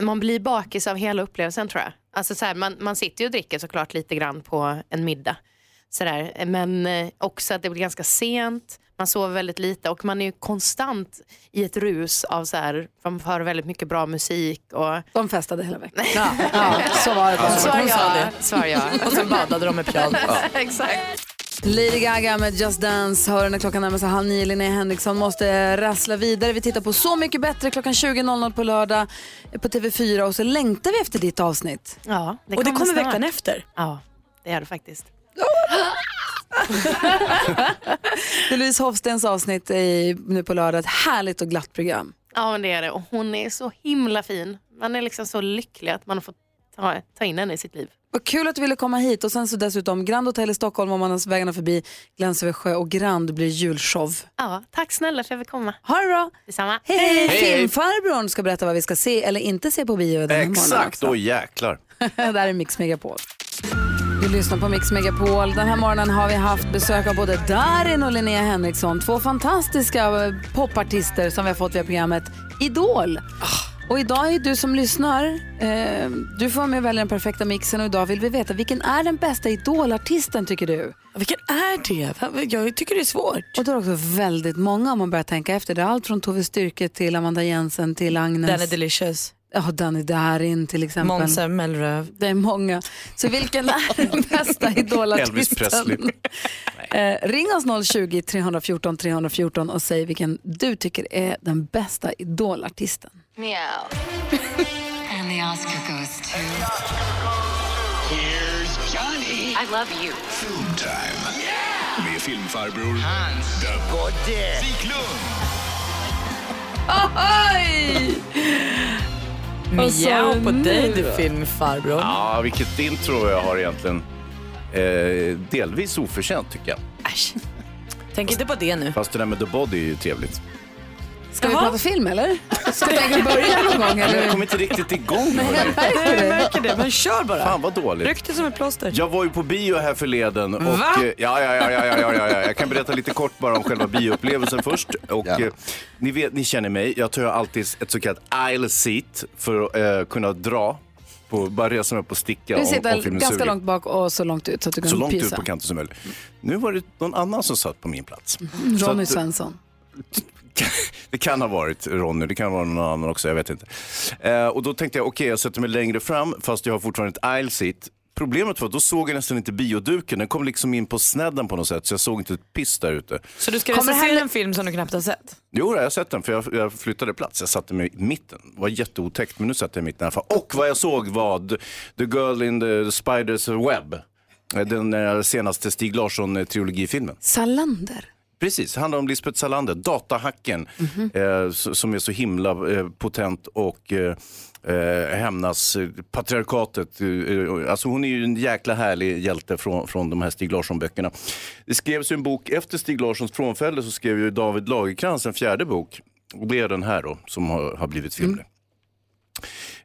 [SPEAKER 25] Man blir bakis av hela upplevelsen tror jag. Alltså så här, man, man sitter ju och dricker såklart lite grann på en middag. Sådär. Men eh, också att det blir ganska sent, man sover väldigt lite och man är ju konstant i ett rus av så här, man hör väldigt mycket bra musik. Och...
[SPEAKER 1] De festade hela veckan. Ja, ja, så var det. bara.
[SPEAKER 25] Svar ja.
[SPEAKER 1] det.
[SPEAKER 25] Svar ja.
[SPEAKER 1] Och sen badade de med pyjamas.
[SPEAKER 25] Exakt.
[SPEAKER 1] Lady Gaga med Just Dance hör när klockan närmar sig halv nio. Linnea Henriksson måste rassla vidare. Vi tittar på Så mycket bättre klockan 20.00 på lördag på TV4 och så längtar vi efter ditt avsnitt.
[SPEAKER 25] Ja,
[SPEAKER 6] Och det kommer
[SPEAKER 25] snart.
[SPEAKER 6] veckan efter?
[SPEAKER 25] Ja, det är det faktiskt.
[SPEAKER 1] Det är Louise Hofstens avsnitt i, nu på lördag. Ett härligt och glatt program.
[SPEAKER 25] Ja, men det är det. Och hon är så himla fin. Man är liksom så lycklig att man har fått ta, ta in henne i sitt liv.
[SPEAKER 1] Vad kul att du ville komma hit och sen så dessutom Grand Hotel i Stockholm om man har vägarna förbi Glänsöversjö och Grand blir julshow.
[SPEAKER 25] Ja, tack snälla för att jag fick komma.
[SPEAKER 1] Ha det bra.
[SPEAKER 25] Detsamma.
[SPEAKER 1] Hej, hej. Filmfarbrorn ska berätta vad vi ska se eller inte se på bio den här morgonen
[SPEAKER 3] Exakt,
[SPEAKER 1] också.
[SPEAKER 3] och jäklar.
[SPEAKER 1] Det här är Mix Megapol. Du lyssnar på Mix Megapol. Den här morgonen har vi haft besök av både Darin och Linnea Henriksson. Två fantastiska eh, popartister som vi har fått via programmet Idol. Och idag är du som lyssnar, eh, du får med välja den perfekta mixen och idag vill vi veta vilken är den bästa Idolartisten tycker du?
[SPEAKER 6] Vilken är det? Jag tycker det är svårt.
[SPEAKER 1] Och det är också väldigt många om man börjar tänka efter. Det är allt från Tove Styrke till Amanda Jensen till Agnes.
[SPEAKER 6] Den är delicious.
[SPEAKER 1] Ja, Danny Darin till exempel.
[SPEAKER 6] Måns Zelmerlöw.
[SPEAKER 1] Det är många. Så vilken är den bästa idolartisten?
[SPEAKER 3] Elvis Presley.
[SPEAKER 1] Eh, ring oss 020 314 314 och säg vilken du tycker är den bästa idolartisten.
[SPEAKER 12] Meow. and the Oscar goes to.
[SPEAKER 28] Here's Johnny.
[SPEAKER 12] I love you.
[SPEAKER 28] Film time. Med filmfarbror Hans the Godde Wiklund.
[SPEAKER 1] Oj!
[SPEAKER 6] Mjau på dig du filmfarbror.
[SPEAKER 3] Ja, vilket intro jag har egentligen. Eh, delvis oförtjänt tycker jag.
[SPEAKER 6] Tänk inte på det nu.
[SPEAKER 3] Fast det där med The Body är ju trevligt.
[SPEAKER 1] Ska vi prata film eller? Ska vi börja någon gång eller?
[SPEAKER 3] Jag kommer inte riktigt igång.
[SPEAKER 1] Nej, jag märker det.
[SPEAKER 6] Märker det. Men kör bara.
[SPEAKER 3] Fan vad dåligt.
[SPEAKER 6] Ryck det som ett plåster.
[SPEAKER 3] Jag var ju på bio här förleden. Och,
[SPEAKER 6] Va?
[SPEAKER 3] Eh, ja, ja, ja, ja, ja, ja, ja. Jag kan berätta lite kort bara om själva bioupplevelsen först. Och, ja. eh, ni, vet, ni känner mig. Jag tar alltid ett så kallat aisle seat för att eh, kunna dra på, bara resa mig upp och sticka.
[SPEAKER 1] Du
[SPEAKER 3] sitter om, om
[SPEAKER 1] ganska
[SPEAKER 3] suger.
[SPEAKER 1] långt bak och så långt ut så att du kan
[SPEAKER 3] Så långt
[SPEAKER 1] pisa.
[SPEAKER 3] ut på kanten som möjligt. Nu var det någon annan som satt på min plats.
[SPEAKER 1] Mm. Ronny
[SPEAKER 3] att,
[SPEAKER 1] Svensson.
[SPEAKER 3] Det kan ha varit Ronny, det kan vara någon annan också, jag vet inte. Eh, och då tänkte jag, okej jag sätter mig längre fram fast jag har fortfarande ett aisle seat. Problemet var att då såg jag nästan inte bioduken, den kom liksom in på snedden på något sätt så jag såg inte ett piss där ute.
[SPEAKER 6] Så du ska
[SPEAKER 1] Kommer här-
[SPEAKER 6] en film som du knappt har sett?
[SPEAKER 3] Jo, jag har sett den för jag, jag flyttade plats. Jag satte mig i mitten. Det var jätteotäckt men nu satt jag i mitten i alla fall. Och vad jag såg var The, Girl in the, the Spider's Web. Eh, Den eh, senaste Stig Larsson-trilogifilmen.
[SPEAKER 1] Salander.
[SPEAKER 3] Precis, handlar om Lisbeth Salander, datahacken, eh, s- som är så himla eh, potent och eh, eh, hämnas eh, patriarkatet. Eh, eh, alltså hon är ju en jäkla härlig hjälte från, från de här Stig Larsson-böckerna. Det skrevs ju en bok efter Stig Larssons frånfälle så skrev ju David Lagercrantz en fjärde bok. Och det är den här då, som har, har blivit film.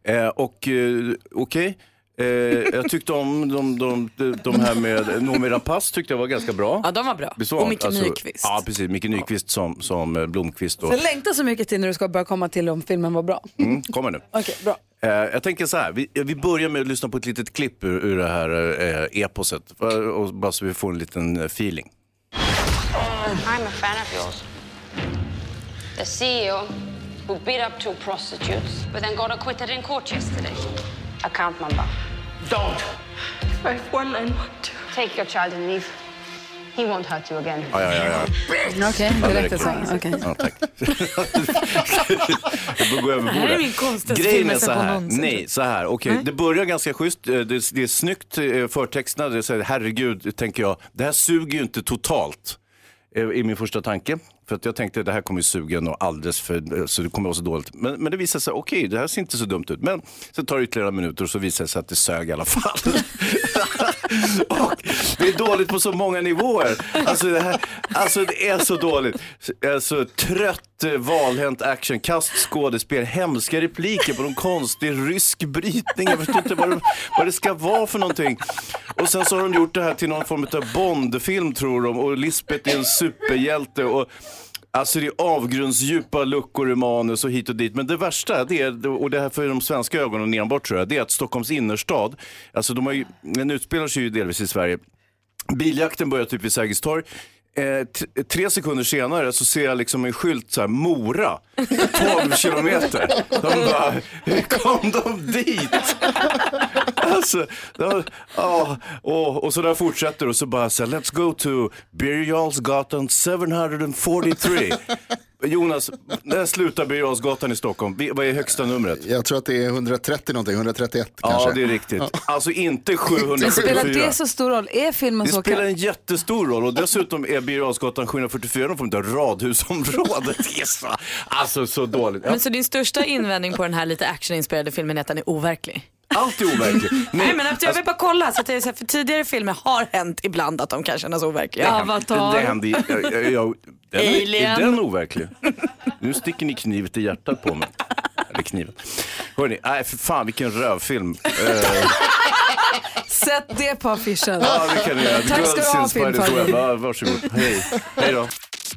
[SPEAKER 3] Eh, och eh, okej. Eh, jag tyckte om de, de, de, de här med Noomi Rapace tyckte jag var ganska bra.
[SPEAKER 6] Ja, de var bra.
[SPEAKER 3] Visst var
[SPEAKER 6] Och Micke
[SPEAKER 3] alltså,
[SPEAKER 6] Nyqvist.
[SPEAKER 3] Ja, precis. Micke Nyqvist som, som eh, Blomqvist. Och,
[SPEAKER 1] Jag längtar så mycket till när du ska börja komma till om filmen var bra.
[SPEAKER 3] mm, kommer nu.
[SPEAKER 1] Okej, bra.
[SPEAKER 3] Eh, jag tänker så här, vi, vi börjar med att lyssna på ett litet klipp ur, ur det här eh, eposet. för- Och bara så vi får en liten eh, feeling.
[SPEAKER 29] I'm a fan of yours. The CEO who beat up two prostitutes, but then got acquitted in court yesterday. Account number.
[SPEAKER 17] Don't.
[SPEAKER 29] I have one two. Take your child and leave. He won't hurt you again.
[SPEAKER 3] Ja, ja, ja. ja.
[SPEAKER 13] Okej,
[SPEAKER 3] Ja,
[SPEAKER 13] det räckte så. Okej.
[SPEAKER 3] Ja, tack. Jag får gå över
[SPEAKER 13] Det här är min konstigaste
[SPEAKER 3] Grejen är så här.
[SPEAKER 13] någonsin.
[SPEAKER 3] Nej, så här. Okej,
[SPEAKER 13] Nej.
[SPEAKER 3] det börjar ganska schysst. Eh, Det, det är snyggt eh, förtextat. Det är så här, herregud, tänker jag. Det här suger ju inte totalt. eh, I min första tanke. För att jag tänkte det här kommer ju suga nog alldeles för, så det kommer vara så dåligt. Men, men det visade sig, okej det här ser inte så dumt ut. Men sen tar det ytterligare minuter och så visar det sig att det sög i alla fall. och det är dåligt på så många nivåer. Alltså det, här, alltså det är så dåligt. Alltså trött, eh, valhänt action, kast skådespel, hemska repliker på någon konstig rysk brytning. Jag förstår inte vad det, vad det ska vara för någonting. Och sen så har de gjort det här till någon form av Bondfilm tror de. Och Lisbeth är en superhjälte. Och Alltså det är avgrundsdjupa luckor i manus och hit och dit. Men det värsta, det är, och det här för de svenska ögonen enbart tror jag, det är att Stockholms innerstad, alltså de har ju, den utspelar sig ju delvis i Sverige. Biljakten börjar typ vid Sergels torg. Eh, tre sekunder senare så ser jag liksom en skylt så här, Mora, 12 kilometer. De bara, hur kom de dit? Alltså, de, oh, och, och så där fortsätter och så bara så här, let's go to Birger Jarlsgatan 743. Jonas, när slutar Birger Jarlsgatan i Stockholm? Vad är högsta numret?
[SPEAKER 26] Jag tror att det är 130 någonting, 131
[SPEAKER 3] Ja,
[SPEAKER 26] kanske.
[SPEAKER 3] det är riktigt. Alltså inte
[SPEAKER 13] Men
[SPEAKER 3] 774.
[SPEAKER 13] spelar det så stor roll? Är filmen
[SPEAKER 3] Det
[SPEAKER 13] så
[SPEAKER 3] spelar en jättestor roll och dessutom är Birger Jarlsgatan 744 någon form av radhusområde. Det alltså så dåligt. Ja,
[SPEAKER 6] Men så din största invändning på den här lite actioninspirerade filmen är att den är overklig?
[SPEAKER 3] Allt är overkligt.
[SPEAKER 6] Nej, men att jag vill bara kolla så att så här, för tidigare filmer har hänt ibland att de kan kännas overkliga.
[SPEAKER 3] Det hände i, jag, jag, jag, den, är,
[SPEAKER 6] Alien.
[SPEAKER 3] är den overklig? Nu sticker ni knivet i hjärtat på mig. Eller kniven. Hörrni, nej för fan vilken rövfilm. Eh,
[SPEAKER 13] Sätt det på affischen.
[SPEAKER 3] ja, det kan ni göra.
[SPEAKER 13] Tack ska du ha.
[SPEAKER 3] Ja, Varsågod. Hej. Hej då.